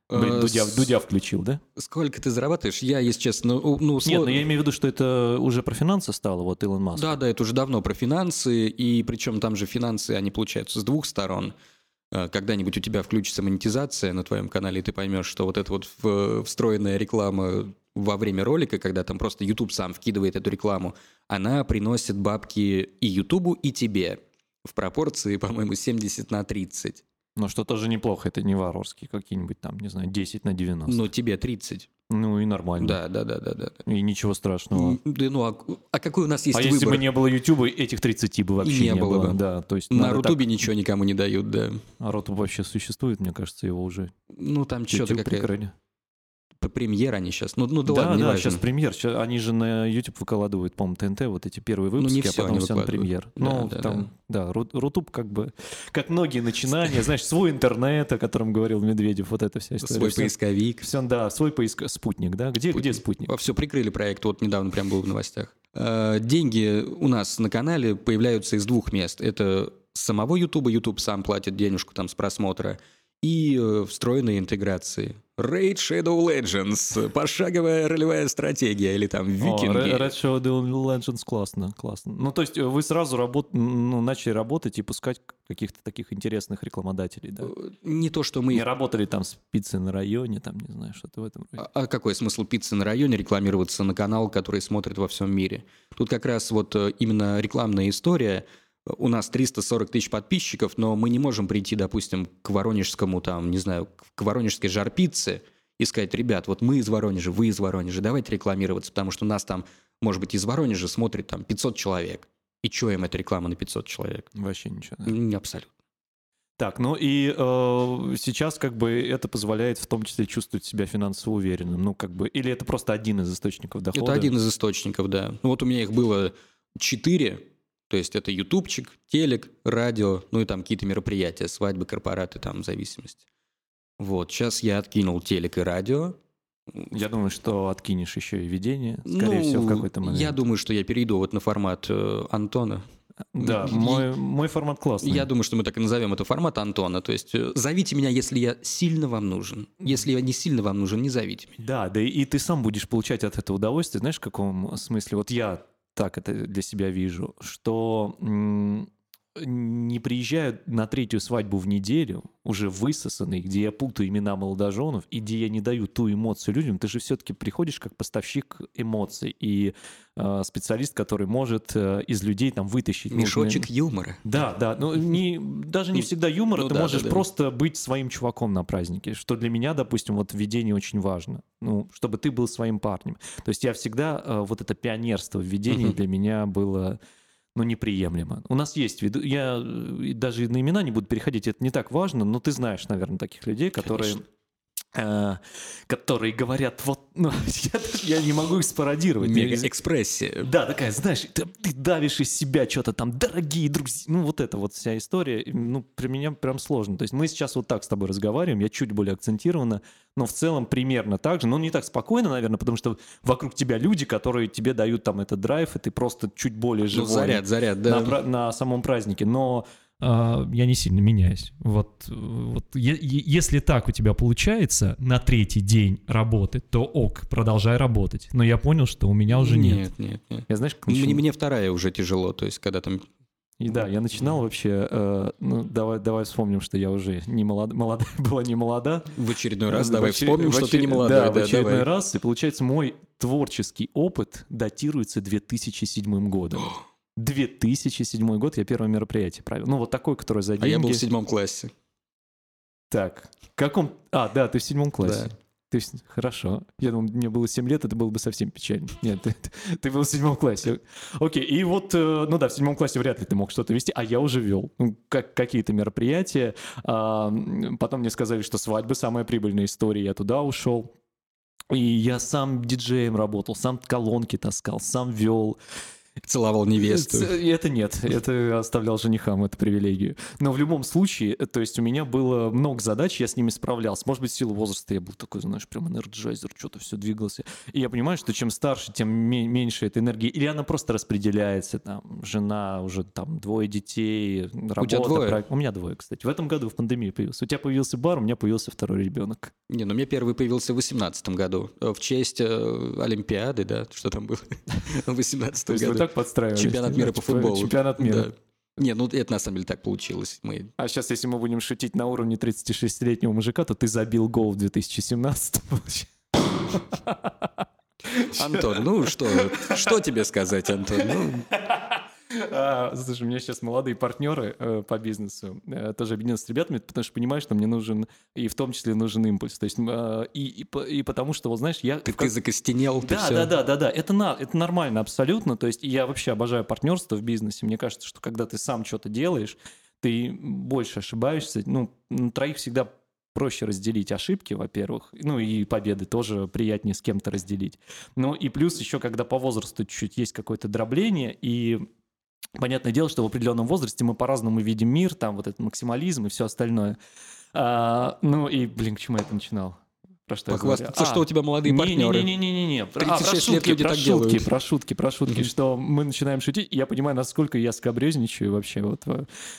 [SPEAKER 1] Блин, э, Дудя, Дудя включил, да?
[SPEAKER 2] Сколько ты зарабатываешь? Я, если честно, ну... ну
[SPEAKER 1] Нет, но я имею в виду, что это уже про финансы стало, вот Илон Маск.
[SPEAKER 2] Да, да, это уже давно про финансы, и причем там же финансы, они получаются с двух сторон. Э, когда-нибудь у тебя включится монетизация на твоем канале, и ты поймешь, что вот эта вот встроенная реклама во время ролика, когда там просто YouTube сам вкидывает эту рекламу, она приносит бабки и YouTube, и тебе в пропорции, по-моему, 70 на 30.
[SPEAKER 1] Но что тоже неплохо, это не варварские какие-нибудь там, не знаю, 10 на 90.
[SPEAKER 2] Ну, тебе 30.
[SPEAKER 1] Ну и нормально.
[SPEAKER 2] Да, да, да, да, да.
[SPEAKER 1] И ничего страшного.
[SPEAKER 2] Да, ну а, а какой у нас есть
[SPEAKER 1] а
[SPEAKER 2] выбор?
[SPEAKER 1] если бы не было Ютуба, этих 30 бы вообще не, не было. было. Бы. Да, то есть
[SPEAKER 2] на Рутубе так... ничего никому не дают, да.
[SPEAKER 1] А Рутуб вообще существует, мне кажется, его уже
[SPEAKER 2] Ну там что-то какая... премьер они сейчас. Ну, ну да,
[SPEAKER 1] да,
[SPEAKER 2] ладно,
[SPEAKER 1] да,
[SPEAKER 2] важно.
[SPEAKER 1] сейчас премьер. Щас они же на YouTube выкладывают, по-моему, ТНТ, вот эти первые выпуски,
[SPEAKER 2] не
[SPEAKER 1] а
[SPEAKER 2] всё
[SPEAKER 1] потом все на премьер.
[SPEAKER 2] Да,
[SPEAKER 1] ну,
[SPEAKER 2] да,
[SPEAKER 1] там, да, Ру- Рутуб как бы, как многие начинания, знаешь, свой интернет, о котором говорил Медведев, вот эта вся история.
[SPEAKER 2] Свой
[SPEAKER 1] Всё-
[SPEAKER 2] поисковик.
[SPEAKER 1] всё, да, свой поиск... спутник, да? Где, где спутник?
[SPEAKER 2] Все, прикрыли проект, вот недавно прям был в новостях. Э, Деньги у нас на канале появляются из двух мест. Это самого Ютуба, Ютуб сам платит денежку там с просмотра, и э, встроенные интеграции. Raid Shadow Legends, пошаговая ролевая стратегия, или там
[SPEAKER 1] О,
[SPEAKER 2] викинги.
[SPEAKER 1] Red Red Shadow Legends классно, классно. Ну, то есть э, вы сразу работ... ну, начали работать и пускать каких-то таких интересных рекламодателей, да?
[SPEAKER 2] Э, Не то, что мы
[SPEAKER 1] Не работали там с пиццей на районе, там, не знаю, что-то в этом роде.
[SPEAKER 2] А а какой смысл пиццы на районе рекламироваться на канал, который смотрит во всем мире? Тут как раз вот э, именно рекламная история. У нас 340 тысяч подписчиков, но мы не можем прийти, допустим, к воронежскому, там, не знаю, к воронежской жарпицце и сказать, ребят, вот мы из Воронежа, вы из Воронежа, давайте рекламироваться, потому что нас там, может быть, из Воронежа смотрит там 500 человек. И что им эта реклама на 500 человек?
[SPEAKER 1] Вообще ничего. да.
[SPEAKER 2] Абсолютно.
[SPEAKER 1] Так, ну и э, сейчас как бы это позволяет в том числе чувствовать себя финансово уверенным. Ну, как бы, или это просто один из источников дохода?
[SPEAKER 2] Это один из источников, да. Ну вот у меня их было четыре, то есть это ютубчик, телек, радио, ну и там какие-то мероприятия, свадьбы, корпораты, там в зависимости. Вот, сейчас я откинул телек и радио.
[SPEAKER 1] Я думаю, что откинешь еще и ведение, скорее всего, в
[SPEAKER 2] Ну,
[SPEAKER 1] какой-то момент.
[SPEAKER 2] Я думаю, что я перейду вот на формат э, Антона.
[SPEAKER 1] Да,
[SPEAKER 2] И-
[SPEAKER 1] мой, мой формат классный.
[SPEAKER 2] Я думаю, что мы так и назовем это формат Антона. То есть э, зовите меня, если я сильно вам нужен. Если я не сильно вам нужен, не зовите меня.
[SPEAKER 1] Да, да и, и ты сам будешь получать от этого удовольствие, знаешь, в каком смысле? Вот я так это для себя вижу, что не приезжаю на третью свадьбу в неделю, уже высосанный, где я путаю имена молодоженов, и где я не даю ту эмоцию людям, ты же все-таки приходишь как поставщик эмоций и э, специалист, который может э, из людей там вытащить нужные-
[SPEAKER 2] Мешочек юмора.
[SPEAKER 1] да, да, ну не, даже не
[SPEAKER 2] Ну,
[SPEAKER 1] всегда юмор,
[SPEAKER 2] ну
[SPEAKER 1] ты
[SPEAKER 2] да,
[SPEAKER 1] можешь
[SPEAKER 2] да, да.
[SPEAKER 1] просто быть своим чуваком на празднике, что для меня, допустим, вот введение очень важно, ну, чтобы ты был своим парнем. То есть я всегда, э, вот это пионерство в ведении
[SPEAKER 2] Мгм.
[SPEAKER 1] для меня было, ну, неприемлемо. У нас есть веду, я э, даже на имена не буду переходить, это не так важно, но ты знаешь, наверное, таких людей, которые...
[SPEAKER 2] Конечно.
[SPEAKER 1] Э, которые говорят, вот, ну, я, я не могу их спародировать.
[SPEAKER 2] Мега-экспрессия.
[SPEAKER 1] да, такая, знаешь, ты, ты давишь из себя что-то там, дорогие друзья. Ну, вот это вот вся история, ну, при меня прям сложно. То есть мы сейчас вот так с тобой разговариваем, я чуть более акцентированно, но в целом примерно так же, но не так спокойно, наверное, потому что вокруг тебя люди, которые тебе дают там этот драйв, и ты просто чуть более
[SPEAKER 2] Ну,
[SPEAKER 1] живой
[SPEAKER 2] заряд, заряд,
[SPEAKER 1] на,
[SPEAKER 2] да.
[SPEAKER 1] пра- на самом празднике. Но я не сильно меняюсь. Вот, вот если так у тебя получается на третий день работы, то ок, продолжай работать. Но я понял, что у меня уже нет.
[SPEAKER 2] Нет, нет, нет.
[SPEAKER 1] Я знаешь, как
[SPEAKER 2] Мне, мне вторая уже тяжело, то есть когда там...
[SPEAKER 1] И да, я начинал вообще, э, ну давай, давай вспомним, что я уже не молод, молода, была не молода.
[SPEAKER 2] В очередной раз
[SPEAKER 1] В
[SPEAKER 2] давай
[SPEAKER 1] очер-
[SPEAKER 2] вспомним,
[SPEAKER 1] в
[SPEAKER 2] что ты
[SPEAKER 1] очер-
[SPEAKER 2] не молодой.
[SPEAKER 1] Да,
[SPEAKER 2] Да,
[SPEAKER 1] в очередной
[SPEAKER 2] давай.
[SPEAKER 1] раз. И получается, мой творческий опыт датируется 2007 годом. 2007 год я первое мероприятие правил. Ну, вот такой, который за
[SPEAKER 2] А
[SPEAKER 1] деньги.
[SPEAKER 2] я был в седьмом классе.
[SPEAKER 1] Так, в каком... А, да, ты в седьмом классе.
[SPEAKER 2] Да.
[SPEAKER 1] Есть, хорошо. Я думал, мне было 7 лет, это было бы совсем печально. Нет, ты, ты был в седьмом классе. Окей, и вот, э, ну да, в седьмом классе вряд ли ты мог что-то вести, а я уже вел. Ну, как, какие-то мероприятия. А, потом мне сказали, что свадьбы самая прибыльная история, я туда ушел. И я сам диджеем работал, сам колонки таскал, сам вел.
[SPEAKER 2] Целовал невесту.
[SPEAKER 1] Это нет, это оставлял женихам, эту привилегию. Но в любом случае, э, то есть у меня было много задач, я с ними справлялся. Может быть, в силу возраста я был такой, знаешь, прям энерджайзер, что-то все двигался. И я понимаю, что чем старше, тем ме- меньше этой энергии. Или она просто распределяется, там, жена, уже там двое детей, работа.
[SPEAKER 2] двое?
[SPEAKER 1] проект. У меня двое, кстати. В этом году в пандемии появился. У тебя появился бар, у меня появился второй ребенок.
[SPEAKER 2] Не, ну мне первый появился в 18 году. э, В честь э, Олимпиады, да, что там было в 18
[SPEAKER 1] То есть вы
[SPEAKER 2] году.
[SPEAKER 1] Так подстраивались?
[SPEAKER 2] Чемпионат мира по футболу.
[SPEAKER 1] Чемпионат мира.
[SPEAKER 2] Да. Не, ну это на самом деле так получилось. Мы...
[SPEAKER 1] А сейчас, если мы будем шутить на уровне 36-летнего мужика, то ты забил гол в 2017
[SPEAKER 2] Антон, ну что, что тебе сказать, Антон? Ну,
[SPEAKER 1] Слушай, у меня сейчас молодые партнеры э, по бизнесу, э, тоже объединился с ребятами, потому что понимаю, что мне нужен, и в том числе нужен импульс. То есть, э, и, и, и потому что, вот знаешь, я...
[SPEAKER 2] ты,
[SPEAKER 1] как-
[SPEAKER 2] ты закостенел, ты
[SPEAKER 1] Да,
[SPEAKER 2] всё.
[SPEAKER 1] да, да, да, да. Это, на, это нормально абсолютно. То есть я вообще обожаю партнерство в бизнесе. Мне кажется, что когда ты сам что-то делаешь, ты больше ошибаешься. Ну, на троих всегда проще разделить ошибки, во-первых, ну и победы тоже приятнее с кем-то разделить. Ну и плюс еще, когда по возрасту чуть-чуть есть какое-то дробление, и Понятное дело, что в определенном возрасте мы по-разному видим мир, там вот этот максимализм и все остальное. А, ну и, блин, к чему я это начинал?
[SPEAKER 2] Про что Похвастаться, что а, у тебя молодые не, партнеры.
[SPEAKER 1] Не-не-не, 36 а, лет люди про так шутки, делают. Про шутки, про шутки, что мы начинаем шутить, я понимаю, насколько я скобрезничаю вообще. Вот,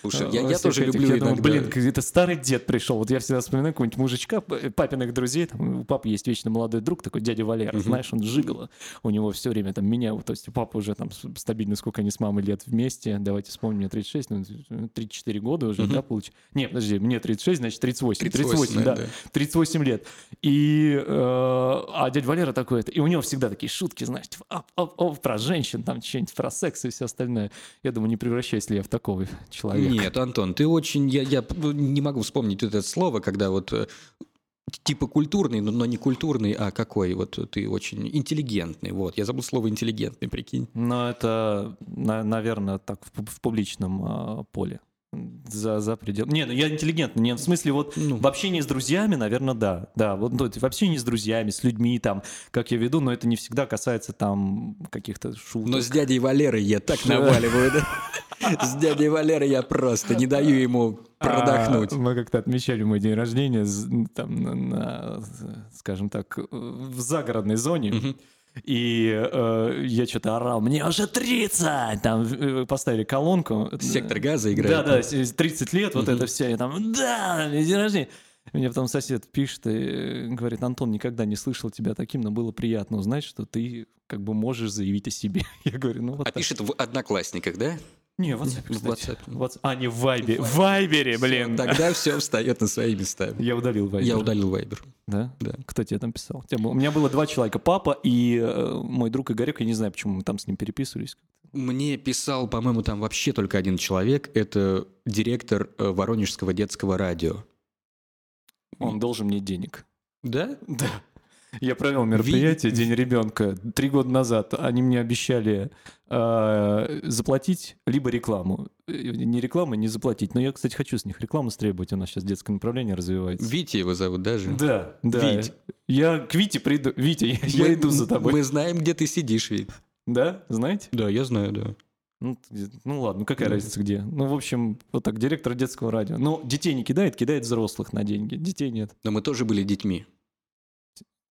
[SPEAKER 2] Слушай, во, я, я тоже этих, люблю я
[SPEAKER 1] думаю, Блин, это старый дед пришел. Вот я всегда вспоминаю какого-нибудь мужичка, папиных друзей, там, у папы есть вечно молодой друг, такой дядя Валера, угу. знаешь, он жигало. У него все время там меня, то есть папа уже там стабильно, сколько они с мамой лет вместе, давайте вспомним, мне 36, ну, 34 года уже, угу. да, получается. Не, подожди, мне 36, значит 38. 38, 38 да, да. 38 лет. И э, а дядя Валера такой, и у него всегда такие шутки, знаешь, типа, оп, оп, оп, про женщин, там что-нибудь про секс и все остальное. Я думаю, не превращаюсь ли я в такого человека.
[SPEAKER 2] Нет, Антон, ты очень, я, я не могу вспомнить это слово, когда вот э, типа культурный, но, но не культурный, а какой? Вот ты очень интеллигентный. Вот, я забыл слово интеллигентный, прикинь.
[SPEAKER 1] Но это, наверное, так в, публичном э, поле за, за предел. Не, ну я интеллигентный. Не, в смысле, вот ну. в общении с друзьями, наверное, да. Да, вот ну, в общении с друзьями, с людьми, там, как я веду, но это не всегда касается там каких-то шуток.
[SPEAKER 2] Но с дядей Валерой я так наваливаю, да? С дядей Валерой я просто не даю ему продохнуть.
[SPEAKER 1] мы как-то отмечали мой день рождения там, на, скажем так, в загородной зоне. И э, я что-то орал, мне уже 30! Там э, поставили колонку.
[SPEAKER 2] Сектор газа играет.
[SPEAKER 1] Да-да, 30 лет, вот это все. И там, да, день рождения. Мне потом сосед пишет и говорит, Антон, никогда не слышал тебя таким, но было приятно узнать, что ты как бы можешь заявить о себе. Я говорю, ну вот
[SPEAKER 2] А так. пишет в Одноклассниках, да?
[SPEAKER 1] Не, в WhatsApp, В WhatsApp. WhatsApp. А, не в Вайбере. В Вайбере, блин.
[SPEAKER 2] Тогда все встает на свои места.
[SPEAKER 1] Я удалил Вайбер.
[SPEAKER 2] Я удалил Вайбер.
[SPEAKER 1] Да? Да. Кто тебе там писал? У меня было два человека. Папа и э, мой друг Игорек. Я не знаю, почему мы там с ним переписывались.
[SPEAKER 2] Мне писал, по-моему, там вообще только один человек. Это директор э, Воронежского детского радио.
[SPEAKER 1] Он должен мне денег.
[SPEAKER 2] Да?
[SPEAKER 1] Да. Я провел мероприятие День ребенка три года назад. Они мне обещали э, заплатить либо рекламу. Э, не рекламу, не заплатить. Но я, кстати, хочу с них рекламу стребовать. У нас сейчас детское направление развивается.
[SPEAKER 2] Витя его зовут даже?
[SPEAKER 1] Да, да. Вить. Я к Вите приду. Витя, я, мы, я иду за тобой.
[SPEAKER 2] Мы знаем, где ты сидишь, Вить.
[SPEAKER 1] Да? Знаете?
[SPEAKER 2] Да, я знаю, да.
[SPEAKER 1] Ну, ну ладно, какая да. разница где? Ну, в общем, вот так, директор детского радио. Ну, детей не кидает, кидает взрослых на деньги. Детей нет.
[SPEAKER 2] Но мы тоже были детьми.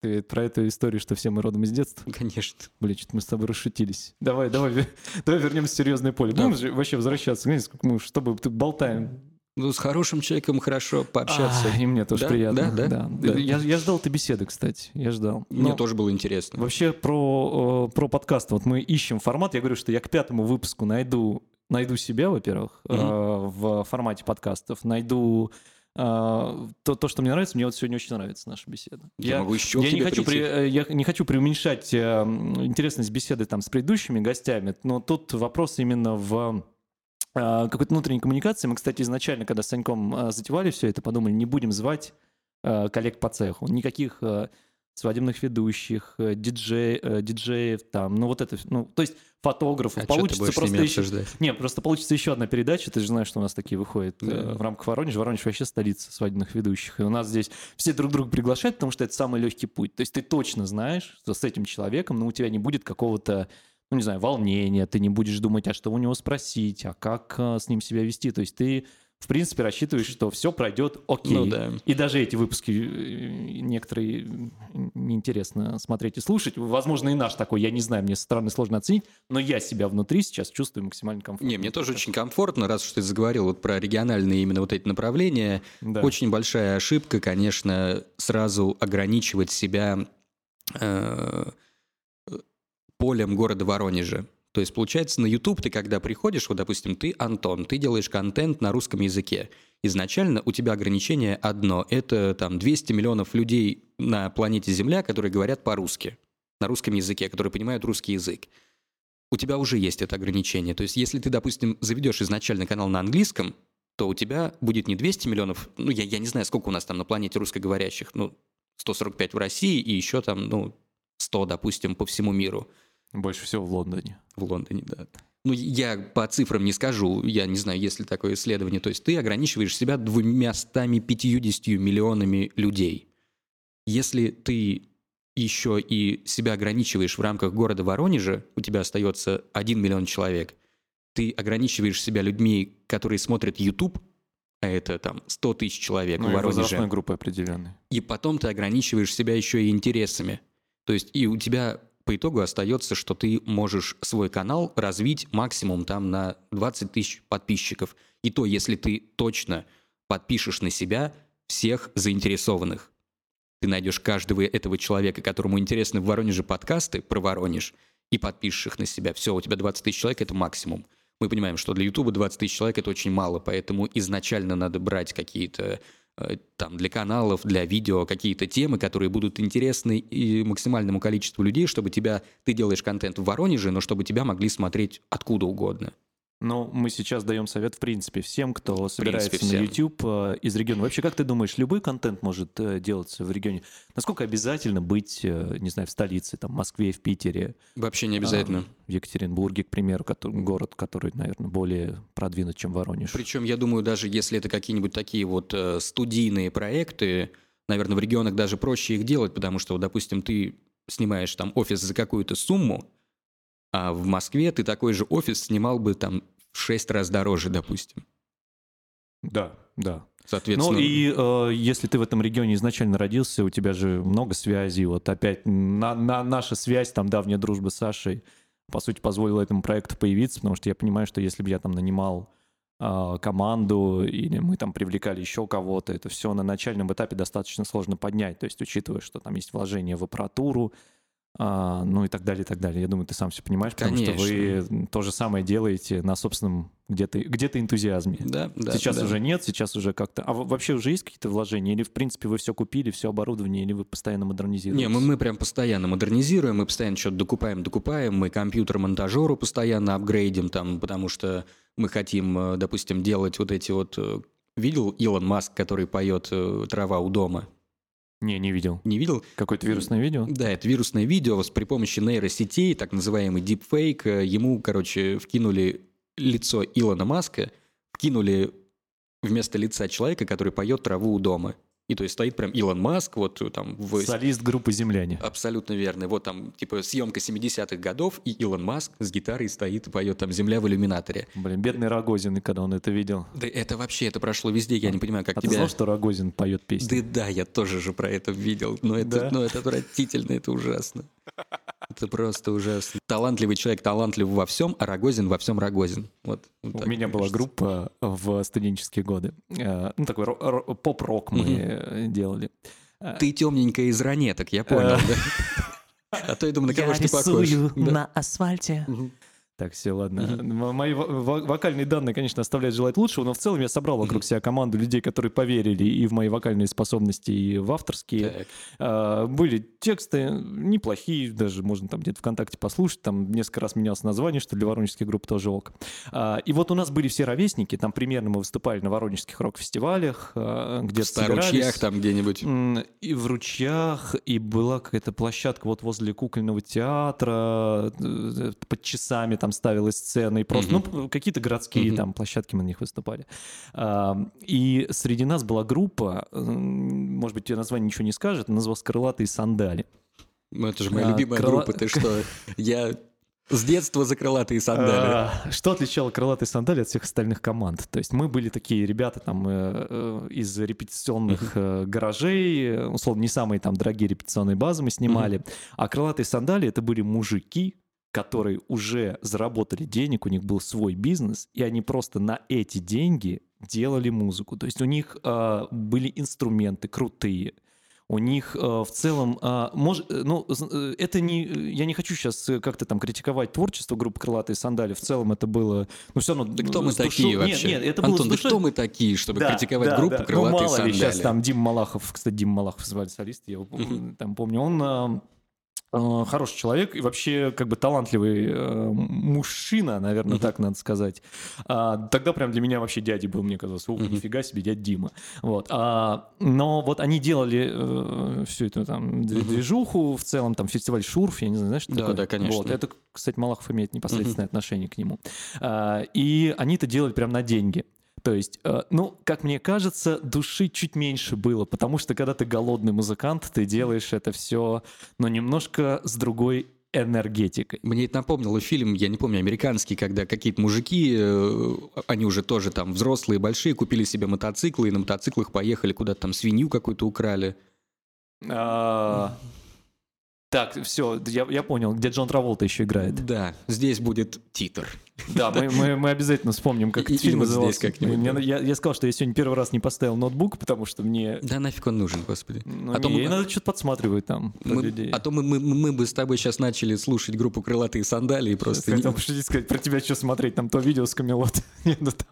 [SPEAKER 1] Ты про эту историю, что все мы родом из детства?
[SPEAKER 2] Конечно.
[SPEAKER 1] Блин, что-то мы с тобой расшутились. Давай, давай, давай вернемся в серьезное поле. Да. Будем же вообще возвращаться. Знаете, сколько мы с тобой болтаем.
[SPEAKER 2] Ну, с хорошим человеком хорошо пообщаться.
[SPEAKER 1] А, и мне тоже
[SPEAKER 2] да?
[SPEAKER 1] приятно.
[SPEAKER 2] Да, да. да. да.
[SPEAKER 1] Я, я ждал этой беседы, кстати. Я ждал.
[SPEAKER 2] Но мне тоже было интересно.
[SPEAKER 1] Вообще про, про подкаст. Вот мы ищем формат. Я говорю, что я к пятому выпуску найду, найду себя, во-первых, угу. э, в формате подкастов. Найду то, то, что мне нравится, мне вот сегодня очень нравится наша беседа.
[SPEAKER 2] Я, я могу еще
[SPEAKER 1] я не хочу, при, э, я не хочу преуменьшать э, интересность беседы там с предыдущими гостями, но тут вопрос именно в э, какой-то внутренней коммуникации. Мы, кстати, изначально, когда с Саньком затевали все это, подумали, не будем звать коллег по цеху. Никаких свадебных ведущих, э, диджей, э, диджеев там, ну вот это, ну, то есть фотографов. А получится просто еще... Не, просто получится еще одна передача, ты же знаешь, что у нас такие выходят э, да. в рамках Воронежа. Воронеж вообще столица свадебных ведущих. И у нас здесь все друг друга приглашают, потому что это самый легкий путь. То есть ты точно знаешь, что с этим человеком, но у тебя не будет какого-то ну, не знаю, волнения, ты не будешь думать, а что у него спросить, а как с ним себя вести. То есть ты в принципе, рассчитываешь, что все пройдет окей.
[SPEAKER 2] Ну, да.
[SPEAKER 1] И даже эти выпуски э, некоторые неинтересно смотреть и слушать. Возможно, и наш такой, я не знаю, мне со стороны сложно оценить, но я себя внутри сейчас чувствую максимально комфортно.
[SPEAKER 2] Не, мне тоже очень комфортно, раз что ты заговорил вот про региональные именно вот эти направления. Да. Очень большая ошибка, конечно, сразу ограничивать себя э, полем города Воронежа. То есть, получается, на YouTube ты, когда приходишь, вот, допустим, ты Антон, ты делаешь контент на русском языке. Изначально у тебя ограничение одно – это там 200 миллионов людей на планете Земля, которые говорят по-русски, на русском языке, которые понимают русский язык. У тебя уже есть это ограничение. То есть, если ты, допустим, заведешь изначально канал на английском, то у тебя будет не 200 миллионов, ну, я, я не знаю, сколько у нас там на планете русскоговорящих, ну, 145 в России и еще там, ну, 100, допустим, по всему миру –
[SPEAKER 1] больше всего в Лондоне.
[SPEAKER 2] В Лондоне, да. Ну, я по цифрам не скажу, я не знаю, есть ли такое исследование. То есть ты ограничиваешь себя двумястами пятьюдесятью миллионами людей. Если ты еще и себя ограничиваешь в рамках города Воронежа, у тебя остается 1 миллион человек, ты ограничиваешь себя людьми, которые смотрят YouTube, а это там 100 тысяч человек
[SPEAKER 1] Ну,
[SPEAKER 2] в Воронеже.
[SPEAKER 1] возрастной группы определенной.
[SPEAKER 2] И потом ты ограничиваешь себя еще и интересами. То есть и у тебя по итогу остается, что ты можешь свой канал развить максимум там на 20 тысяч подписчиков. И то, если ты точно подпишешь на себя всех заинтересованных. Ты найдешь каждого этого человека, которому интересны в Воронеже подкасты про Воронеж, и подпишешь их на себя. Все, у тебя 20 тысяч человек — это максимум. Мы понимаем, что для Ютуба 20 тысяч человек — это очень мало, поэтому изначально надо брать какие-то там для каналов, для видео какие-то темы, которые будут интересны и максимальному количеству людей, чтобы тебя, ты делаешь контент в Воронеже, но чтобы тебя могли смотреть откуда угодно.
[SPEAKER 1] Ну, мы сейчас даем совет, в принципе, всем, кто собирается
[SPEAKER 2] принципе,
[SPEAKER 1] на
[SPEAKER 2] всем.
[SPEAKER 1] YouTube э, из региона. Вообще, как ты думаешь, любой контент может э, делаться в регионе? Насколько обязательно быть, э, не знаю, в столице, там, в Москве, в Питере,
[SPEAKER 2] Вообще не обязательно.
[SPEAKER 1] а, в Екатеринбурге, к примеру, который- город, который, наверное, более продвинут, чем Воронеж?
[SPEAKER 2] Причем, я думаю, даже если это какие-нибудь такие вот студийные проекты, наверное, в регионах даже проще их делать, потому что, допустим, ты снимаешь там офис за какую-то сумму, а в Москве ты такой же офис снимал бы там в шесть раз дороже, допустим.
[SPEAKER 1] Да, да.
[SPEAKER 2] Соответственно,
[SPEAKER 1] Ну и э, если ты в этом регионе изначально родился, у тебя же много связей. Вот опять на, на- наша связь, там давняя дружба с Сашей, по сути, позволила этому проекту появиться, потому что я понимаю, что если бы я там нанимал э, команду или мы там привлекали еще кого-то, это все на начальном этапе достаточно сложно поднять. То есть учитывая, что там есть вложение в аппаратуру, а, ну и так далее, и так далее. Я думаю, ты сам все понимаешь, потому что вы то же самое делаете на собственном где-то где энтузиазме.
[SPEAKER 2] да, да,
[SPEAKER 1] сейчас
[SPEAKER 2] да.
[SPEAKER 1] уже нет, сейчас уже как-то... А во- вообще уже есть какие-то вложения? Или, в принципе, вы все купили, все оборудование, или вы постоянно модернизируете?
[SPEAKER 2] Не, мы, мы прям постоянно модернизируем, мы постоянно что-то докупаем, докупаем, мы компьютер-монтажеру постоянно апгрейдим, там, потому что мы хотим, э, допустим, делать вот эти вот... э, Видел Илон Маск, который поет э, «Трава у дома»?
[SPEAKER 1] Не, не видел.
[SPEAKER 2] Не видел?
[SPEAKER 1] Какое-то вирусное видео?
[SPEAKER 2] Да, это вирусное видео с- при помощи нейросетей, так называемый deepfake. э, Ему, короче, вкинули лицо Илона Маска, вкинули вместо лица человека, который поет «Траву у дома». И то есть стоит прям Илон Маск, вот э, там в
[SPEAKER 1] Солист группы «Земляне».
[SPEAKER 2] Абсолютно верно. Вот там, типа, съемка 70-х годов, и Илон Маск с гитарой стоит и поет там «Земля в иллюминаторе».
[SPEAKER 1] Блин, бедный Рогозин, когда он это видел.
[SPEAKER 2] Да это вообще, это прошло везде, я не понимаю, как
[SPEAKER 1] А ты
[SPEAKER 2] тебя...
[SPEAKER 1] знал, что Рогозин поет песни?
[SPEAKER 2] Да, да, я тоже же про это видел, но это,
[SPEAKER 1] Да?
[SPEAKER 2] но это отвратительно, это ужасно. Это просто ужасно. Талантливый человек талантлив во всем, а Рогозин во всем Рогозин. Вот, вот
[SPEAKER 1] У меня была
[SPEAKER 2] кажется.
[SPEAKER 1] группа в студенческие годы. Э, Ну, такой ро- ро- поп-рок мы э, делали.
[SPEAKER 2] Ты темненькая из ранеток, я понял, да? А то я думаю, на кого
[SPEAKER 1] Я
[SPEAKER 2] ж ты похож.
[SPEAKER 1] на асфальте. Так, все, ладно. Мои во- во- вокальные данные, конечно, оставляют желать лучшего, но в целом я собрал вокруг себя команду людей, которые поверили и в мои вокальные способности, и в авторские. А, Были тексты неплохие, даже можно там где-то ВКонтакте послушать, там несколько раз менялось название, что для воронежских групп тоже ок. А, И вот у нас были все ровесники, там примерно мы выступали на воронежских рок-фестивалях, а,
[SPEAKER 2] В
[SPEAKER 1] где-то
[SPEAKER 2] Старучьях
[SPEAKER 1] собирались.
[SPEAKER 2] там где-нибудь.
[SPEAKER 1] И в ручьях, и была какая-то площадка вот возле кукольного театра, э, под часами там ставилась сцена, и просто, ну, какие-то городские
[SPEAKER 2] Мгм.
[SPEAKER 1] там площадки мы на них выступали. А, И среди нас была группа, может быть, тебе название ничего не скажет, называлась «Крылатые сандали».
[SPEAKER 2] Ну, это же моя
[SPEAKER 1] А,
[SPEAKER 2] любимая
[SPEAKER 1] крыла-
[SPEAKER 2] группа, ты что? Я с детства за крылатые сандали.
[SPEAKER 1] А, Что отличало крылатые сандали от всех остальных команд? То есть мы были такие ребята там э, э, из репетиционных э, гаражей, условно, не самые там дорогие репетиционные базы мы снимали, а крылатые сандали это были мужики, которые уже заработали денег, у них был свой бизнес, и они просто на эти деньги делали музыку. То есть у них э, были инструменты крутые, у них э, в целом, э, мож- э, ну, э, это не, я не хочу сейчас как-то там критиковать творчество группы «Крылатые сандали», в целом это было, ну, все равно...
[SPEAKER 2] Да кто мы
[SPEAKER 1] с душой-
[SPEAKER 2] такие
[SPEAKER 1] Нет,
[SPEAKER 2] вообще?
[SPEAKER 1] нет, это было
[SPEAKER 2] Антон,
[SPEAKER 1] с
[SPEAKER 2] да кто мы такие, чтобы
[SPEAKER 1] Да,
[SPEAKER 2] критиковать
[SPEAKER 1] да,
[SPEAKER 2] группу
[SPEAKER 1] да.
[SPEAKER 2] «Крылатые
[SPEAKER 1] ну, мало ли,
[SPEAKER 2] сандали»?
[SPEAKER 1] сейчас там Дима Малахов, кстати, Дима Малахов звали солист, я его там помню, он Э, хороший человек и вообще как бы талантливый э, мужчина, наверное, uh-huh. так надо сказать. А, тогда прям для меня вообще дядя был, мне казалось, ух, uh-huh. нифига себе, дядя Дима. Вот. А, но вот они делали э, всю эту там движуху в целом, там фестиваль Шурф, я не знаю, знаешь, что
[SPEAKER 2] да,
[SPEAKER 1] такое?
[SPEAKER 2] Да, конечно.
[SPEAKER 1] Вот. Это, кстати, Малахов имеет непосредственное uh-huh. отношение к нему. А, и они это делали прям на деньги. То есть, э, ну, как мне кажется, души чуть меньше было, потому что когда ты голодный музыкант, ты делаешь это все, но немножко с другой энергетикой.
[SPEAKER 2] Мне это напомнило фильм, я не помню, американский, когда какие-то мужики, э, они уже тоже там взрослые, большие, купили себе мотоциклы и на мотоциклах поехали куда-то там свинью какую-то украли.
[SPEAKER 1] А, так, все, я, я понял, где Джон Траволта еще играет.
[SPEAKER 2] Да, здесь будет титр.
[SPEAKER 1] Да, мы, мы, мы обязательно вспомним, как этот фильм
[SPEAKER 2] назывался.
[SPEAKER 1] Я, я сказал, что я сегодня первый раз не поставил ноутбук, потому что мне...
[SPEAKER 2] Да нафиг он нужен, господи.
[SPEAKER 1] Ну, а то мы... надо что-то подсматривать там.
[SPEAKER 2] Мы, а то мы, мы, мы бы с тобой сейчас начали слушать группу «Крылатые сандалии» просто...
[SPEAKER 1] Хотел не... сказать, про тебя что смотреть, там то видео с Камелот. Нет, ну там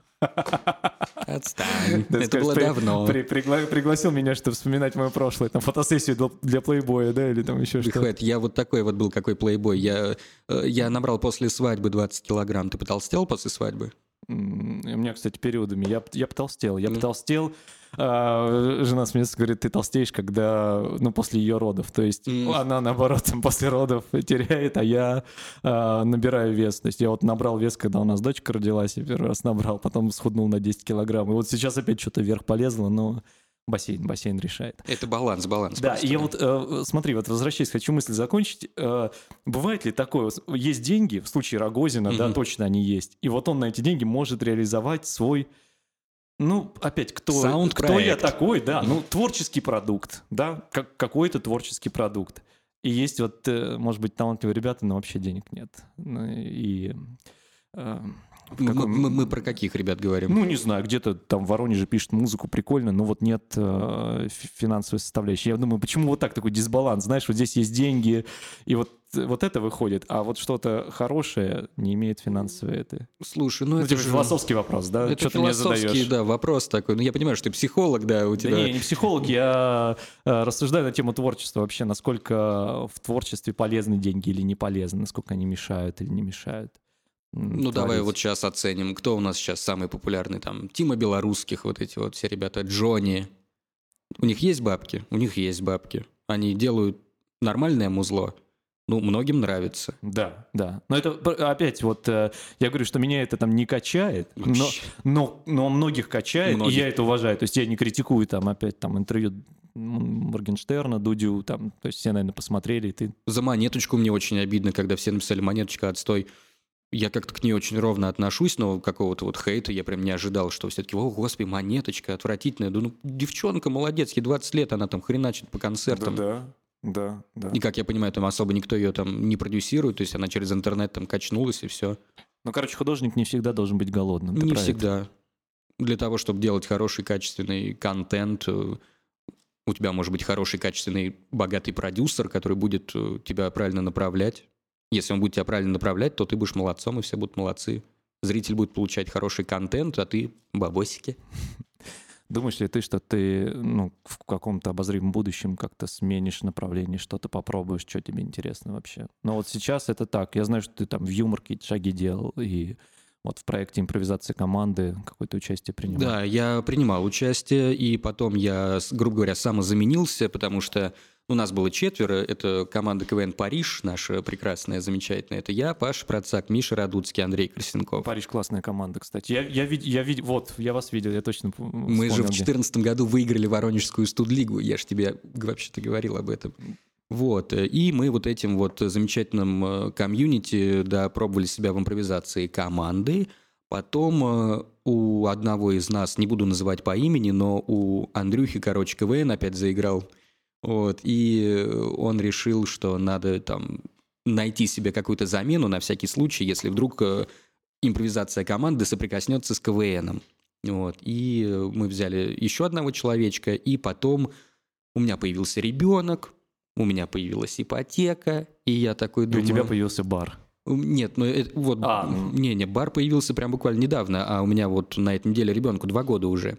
[SPEAKER 2] Отстань. Это сказать, было давно.
[SPEAKER 1] При, пригла, пригласил меня, чтобы вспоминать мое прошлое. Там фотосессию для, для плейбоя, да, или там еще что-то.
[SPEAKER 2] Я вот такой вот был, какой плейбой. Я, э, я набрал после свадьбы 20 килограмм. Ты потолстел после свадьбы?
[SPEAKER 1] У меня, кстати, периодами. Я, я потолстел. Я mm. потолстел. А, жена смеется, говорит, ты толстеешь, когда, ну, после ее родов. То есть mm. она, наоборот, там, после родов теряет, а я а, набираю вес. То есть я вот набрал вес, когда у нас дочка родилась, я первый раз набрал, потом схуднул на 10 килограмм. И вот сейчас опять что-то вверх полезло, но бассейн, бассейн решает.
[SPEAKER 2] Это баланс, баланс.
[SPEAKER 1] Да, просто. я вот, э, смотри, вот возвращаясь, хочу мысль закончить. Э, бывает ли такое, есть деньги, в случае Рогозина, mm-hmm. да, точно они есть, и вот он на эти деньги может реализовать свой ну, опять, кто, кто я такой, да, ну, творческий продукт, да, как, какой-то творческий продукт. И есть вот, э, может быть, талантливые ребята, но вообще денег нет. Ну, и...
[SPEAKER 2] Мы, мы, мы про каких ребят говорим?
[SPEAKER 1] Ну, не знаю, где-то там в Воронеже пишет музыку прикольно, но вот нет э, финансовой составляющей. Я думаю, почему вот так такой дисбаланс? Знаешь, вот здесь есть деньги, и вот вот это выходит, а вот что-то хорошее не имеет финансовой это.
[SPEAKER 2] Слушай, ну, ну это
[SPEAKER 1] типа же... философский вопрос, да?
[SPEAKER 2] Это что философский, мне да, вопрос такой. Ну, я понимаю, что ты психолог, да, у тебя... Да
[SPEAKER 1] не, не психолог, я э, рассуждаю на тему творчества вообще, насколько в творчестве полезны деньги или не полезны, насколько они мешают или не мешают.
[SPEAKER 2] Ну, творить. давай вот сейчас оценим, кто у нас сейчас самый популярный, там, Тима Белорусских, вот эти вот все ребята, Джонни. У них есть бабки? У них есть бабки. Они делают нормальное музло, ну, многим нравится.
[SPEAKER 1] Да, да. Но это опять вот, э, я говорю, что меня это там не качает, но, но, но многих качает, многих. и я это уважаю. То есть я не критикую там опять там интервью Моргенштерна, Дудю, там, то есть все, наверное, посмотрели, и ты...
[SPEAKER 2] За монеточку мне очень обидно, когда все написали «монеточка, отстой». Я как-то к ней очень ровно отношусь, но какого-то вот хейта я прям не ожидал, что все-таки, о, господи, монеточка отвратительная. Да ну, девчонка молодец, ей 20 лет, она там хреначит по концертам.
[SPEAKER 1] Да, да. Да, да.
[SPEAKER 2] И, как я понимаю, там особо никто ее там не продюсирует, то есть она через интернет там качнулась и все.
[SPEAKER 1] Ну, короче, художник не всегда должен быть голодным.
[SPEAKER 2] Не всегда. Для того, чтобы делать хороший, качественный контент, э, у тебя может быть хороший, качественный, богатый продюсер, который будет э, тебя правильно направлять. Если он будет тебя правильно направлять, то ты будешь молодцом, и все будут молодцы. Зритель будет получать хороший контент, а ты бабосики.
[SPEAKER 1] Думаешь ли ты, что ты ну, в каком-то обозримом будущем как-то сменишь направление, что-то попробуешь, что тебе интересно вообще? Но вот сейчас это так. Я знаю, что ты там в юмор какие-то шаги делал, и вот в проекте импровизации команды какое-то участие принимал.
[SPEAKER 2] Да, я принимал участие, и потом я, грубо говоря, самозаменился, потому что у нас было четверо. Это команда КВН «Париж», наша прекрасная, замечательная. Это я, Паша Процак, Миша Радуцкий, Андрей Красенков.
[SPEAKER 1] «Париж» классная команда, кстати. Я, я, вид, я вид, вот, я вас видел, я точно
[SPEAKER 2] Мы же в 2014 году выиграли Воронежскую студлигу. Я же тебе вообще-то говорил об этом. Вот, и мы вот этим вот замечательным э, комьюнити, да, пробовали себя в импровизации команды. Потом э, у одного из нас, не буду называть по имени, но у Андрюхи, короче, КВН опять заиграл вот, и он решил, что надо там найти себе какую-то замену на всякий случай, если вдруг э, импровизация команды соприкоснется с КВНом. Вот, и мы взяли еще одного человечка, и потом у меня появился ребенок, у меня появилась ипотека, и я такой думаю...
[SPEAKER 1] И у тебя появился бар.
[SPEAKER 2] Нет, ну это, вот, а, ну... не, не, бар появился прям буквально недавно, а у меня вот на этой неделе ребенку два года уже.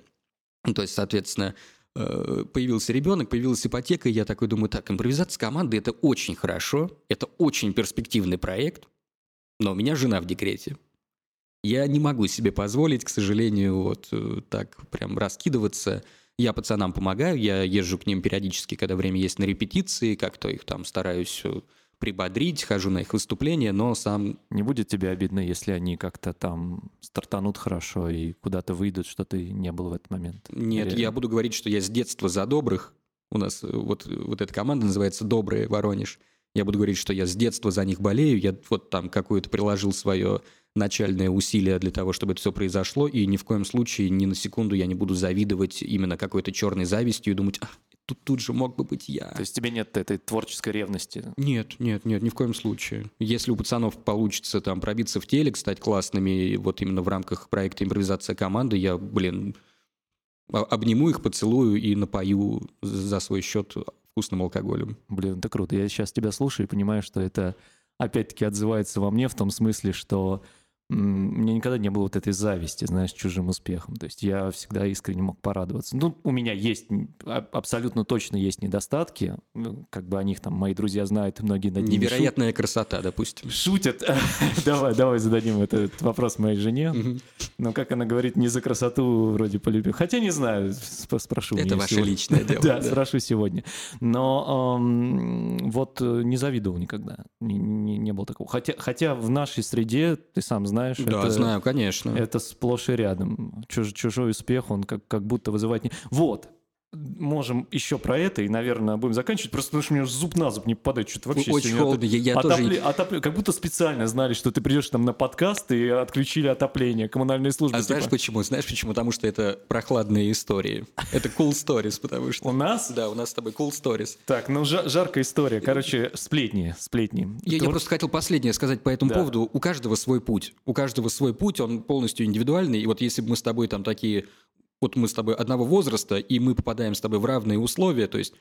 [SPEAKER 2] То есть, соответственно, э, появился ребенок, появилась ипотека, и я такой думаю, так, импровизация команды – это очень хорошо, это очень перспективный проект, но у меня жена в декрете. Я не могу себе позволить, к сожалению, вот э, так прям раскидываться. Я пацанам помогаю, я езжу к ним периодически, когда время есть на репетиции, как-то их там стараюсь э, прибодрить, хожу на их выступления, но сам...
[SPEAKER 1] Не будет тебе обидно, если они как-то там стартанут хорошо и куда-то выйдут, что ты не был в этот момент?
[SPEAKER 2] Нет, Или... я буду говорить, что я с детства за добрых. У нас э, вот, вот эта команда называется «Добрые Воронеж». Я буду говорить, что я с детства за них болею, я вот там какое-то приложил свое начальное усилие для того, чтобы это все произошло, и ни в коем случае, ни на секунду я не буду завидовать именно какой-то черной завистью и думать, а, тут, тут же мог бы быть я.
[SPEAKER 1] То есть тебе нет этой творческой ревности?
[SPEAKER 2] Нет, нет, нет, ни в коем случае. Если у пацанов получится там пробиться в телек, стать классными, вот именно в рамках проекта «Импровизация команды», я, блин, обниму их, поцелую и напою за свой счет вкусным алкоголем.
[SPEAKER 1] Блин, это круто. Я сейчас тебя слушаю и понимаю, что это опять-таки отзывается во мне в том смысле, что мне никогда не было вот этой зависти, знаешь, чужим успехом. То есть я всегда искренне мог порадоваться. Ну, у меня есть, абсолютно точно есть недостатки. Ну, как бы о них там мои друзья знают, многие над
[SPEAKER 2] ними Невероятная шут... красота, допустим.
[SPEAKER 1] Шутят. давай, давай зададим этот вопрос моей жене. Но как она говорит, не за красоту вроде полюбил. Хотя не знаю, спрошу.
[SPEAKER 2] Это ваше личное дело.
[SPEAKER 1] Да, спрошу сегодня. Но вот э, не завидовал никогда. Не было такого. Хотя в нашей среде, ты сам знаешь, знаешь.
[SPEAKER 2] Да,
[SPEAKER 1] это,
[SPEAKER 2] знаю, конечно.
[SPEAKER 1] Это сплошь и рядом. Чуж, чужой успех, он как, как будто вызывает... Не... Вот, можем еще про это и, наверное, будем заканчивать, просто потому что у меня зуб на зуб не попадает, что-то вообще...
[SPEAKER 2] Очень холодно, я, я отопле... тоже...
[SPEAKER 1] Отопле... Как будто специально знали, что ты придешь там на подкаст и отключили отопление, коммунальные службы.
[SPEAKER 2] А типа... знаешь почему? Знаешь почему? Потому что это прохладные истории. Это cool stories, потому что...
[SPEAKER 1] У нас?
[SPEAKER 2] Да, у нас с тобой cool stories.
[SPEAKER 1] Так, ну жаркая история. Короче, сплетни, сплетни.
[SPEAKER 2] Я, я просто хотел последнее сказать по этому да. поводу. У каждого свой путь. У каждого свой путь, он полностью индивидуальный. И вот если бы мы с тобой там такие вот мы с тобой одного возраста, и мы попадаем с тобой в равные условия, то есть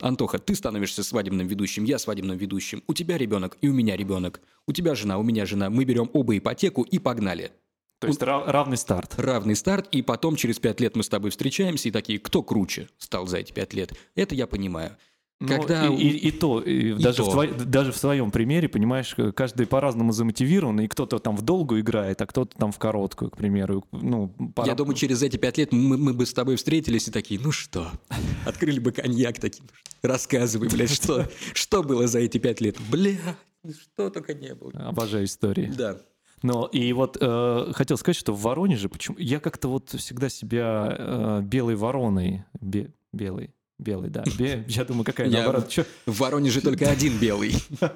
[SPEAKER 2] Антоха, ты становишься свадебным ведущим, я свадебным ведущим, у тебя ребенок и у меня ребенок, у тебя жена, у меня жена, мы берем оба ипотеку и погнали.
[SPEAKER 1] То есть у... равный старт.
[SPEAKER 2] Равный старт, и потом через пять лет мы с тобой встречаемся и такие, кто круче стал за эти пять лет. Это я понимаю.
[SPEAKER 1] Ну, Когда... И, и, и то, и и даже, то. В твой, даже в своем примере, понимаешь, каждый по-разному замотивирован, и кто-то там в долгую играет, а кто-то там в короткую, к примеру. Ну,
[SPEAKER 2] пора... Я думаю, через эти пять лет мы, мы бы с тобой встретились и такие, ну что, открыли бы коньяк такие, рассказывай, блядь, что, что было за эти пять лет? Бля, что только не было.
[SPEAKER 1] Обожаю истории.
[SPEAKER 2] Да.
[SPEAKER 1] Но и вот э, хотел сказать, что в Воронеже, почему я как-то вот всегда себя э, белой вороной, бе, белой, Белый, да. Бе... Я думаю, какая
[SPEAKER 2] Я
[SPEAKER 1] наоборот. Чё...
[SPEAKER 2] В Воронеже только один белый.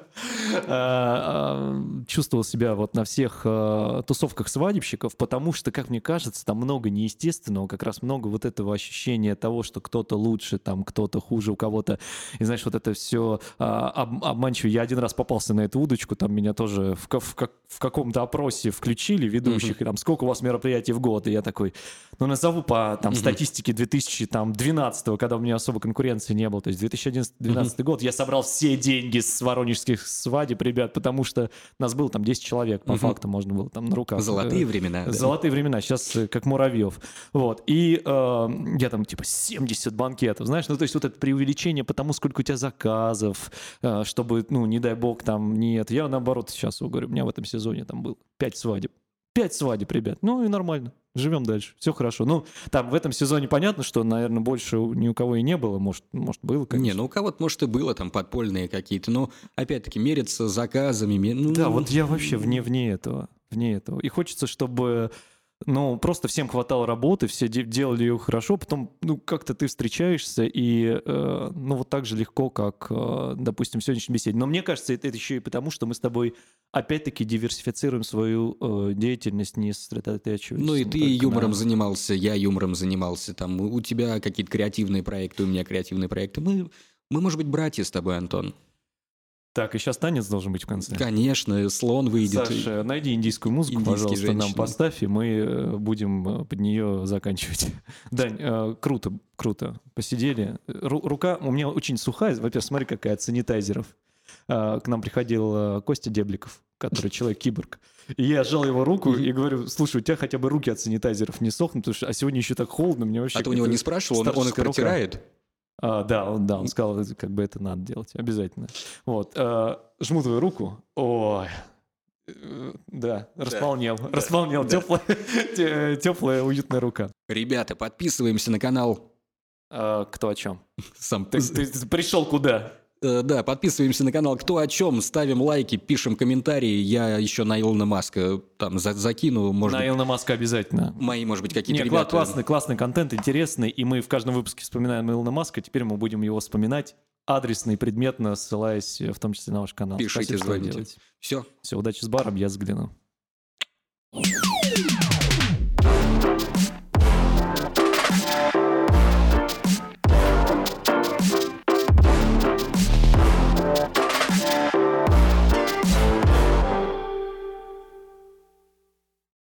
[SPEAKER 1] А, а, чувствовал себя вот на всех а, тусовках свадебщиков, потому что, как мне кажется, там много неестественного, как раз много вот этого ощущения того, что кто-то лучше, там кто-то хуже, у кого-то. И знаешь, вот это все обманчиво. Я один раз попался на эту удочку, там меня тоже в, в, в каком-то опросе включили ведущих, и там сколько у вас мероприятий в год, и я такой, ну назову по там статистике 2012, когда у меня особо особо конкуренции не было. То есть 2011-2012 mm-hmm. год я собрал все деньги с воронежских свадеб, ребят, потому что нас было там 10 человек, по mm-hmm. факту можно было там на руках.
[SPEAKER 2] Золотые времена.
[SPEAKER 1] Золотые да. времена, сейчас э, как муравьев. Вот. И э, я там типа 70 банкетов, знаешь, ну то есть вот это преувеличение по тому, сколько у тебя заказов, э, чтобы, ну не дай бог там нет. Я наоборот сейчас говорю, у меня в этом сезоне там было 5 свадеб. Пять свадеб, ребят. Ну и нормально. Живем дальше. Все хорошо. Ну, там в этом сезоне понятно, что, наверное, больше ни у кого и не было. Может, может было, конечно.
[SPEAKER 2] Не, ну у кого-то, может, и было там подпольные какие-то. Но, опять-таки, мериться заказами. Ну...
[SPEAKER 1] Да, вот я вообще вне, вне этого. Вне этого. И хочется, чтобы ну, просто всем хватало работы, все делали ее хорошо, потом, ну, как-то ты встречаешься, и, э, ну, вот так же легко, как, э, допустим, в сегодняшней беседе. Но мне кажется, это, это еще и потому, что мы с тобой, опять-таки, диверсифицируем свою э, деятельность, не сосредотачиваемся.
[SPEAKER 2] Ну, и ты юмором на... занимался, я юмором занимался, там, у тебя какие-то креативные проекты, у меня креативные проекты. Мы, мы, может быть, братья с тобой, Антон.
[SPEAKER 1] Так, и сейчас танец должен быть в конце.
[SPEAKER 2] Конечно, слон выйдет.
[SPEAKER 1] Саша, найди индийскую музыку, Индийские пожалуйста, женщины. нам поставь, и мы э, будем э, под нее заканчивать. Дань, э, круто, круто. Посидели. Ру- рука у меня очень сухая. Во-первых, смотри, какая от санитайзеров. а, к нам приходил а, Костя Дебликов, который человек-киборг. И я сжал его руку и говорю, слушай, у тебя хотя бы руки от санитайзеров не сохнут, потому что, а сегодня еще так холодно, мне вообще...
[SPEAKER 2] А ты у него не спрашивал, он, он их протирает?
[SPEAKER 1] А, да, он, да, он сказал, это как бы это надо делать, обязательно. Вот, а, жму твою руку, ой, э, да, располнел, располнел,
[SPEAKER 2] да.
[SPEAKER 1] теплая, те- теплая, уютная рука.
[SPEAKER 2] Ребята, подписываемся на канал.
[SPEAKER 1] А, кто о чем?
[SPEAKER 2] Сам
[SPEAKER 1] Ты, ты- ты пришел куда?
[SPEAKER 2] Э, Да, подписываемся на канал «Кто о чем», ставим лайки, пишем комментарии. Я еще на Илона Маска там за- закину, может
[SPEAKER 1] На
[SPEAKER 2] быть,
[SPEAKER 1] Илона Маска обязательно.
[SPEAKER 2] мои, может быть, какие-то ребята.
[SPEAKER 1] классный, классный контент, интересный, и мы в каждом выпуске вспоминаем Илона Маска, теперь мы будем его вспоминать адресно и предметно, ссылаясь э, в том числе на ваш канал.
[SPEAKER 2] Пишите,
[SPEAKER 1] Спасибо,
[SPEAKER 2] звоните. Все,
[SPEAKER 1] Все, удачи с баром, я взгляну.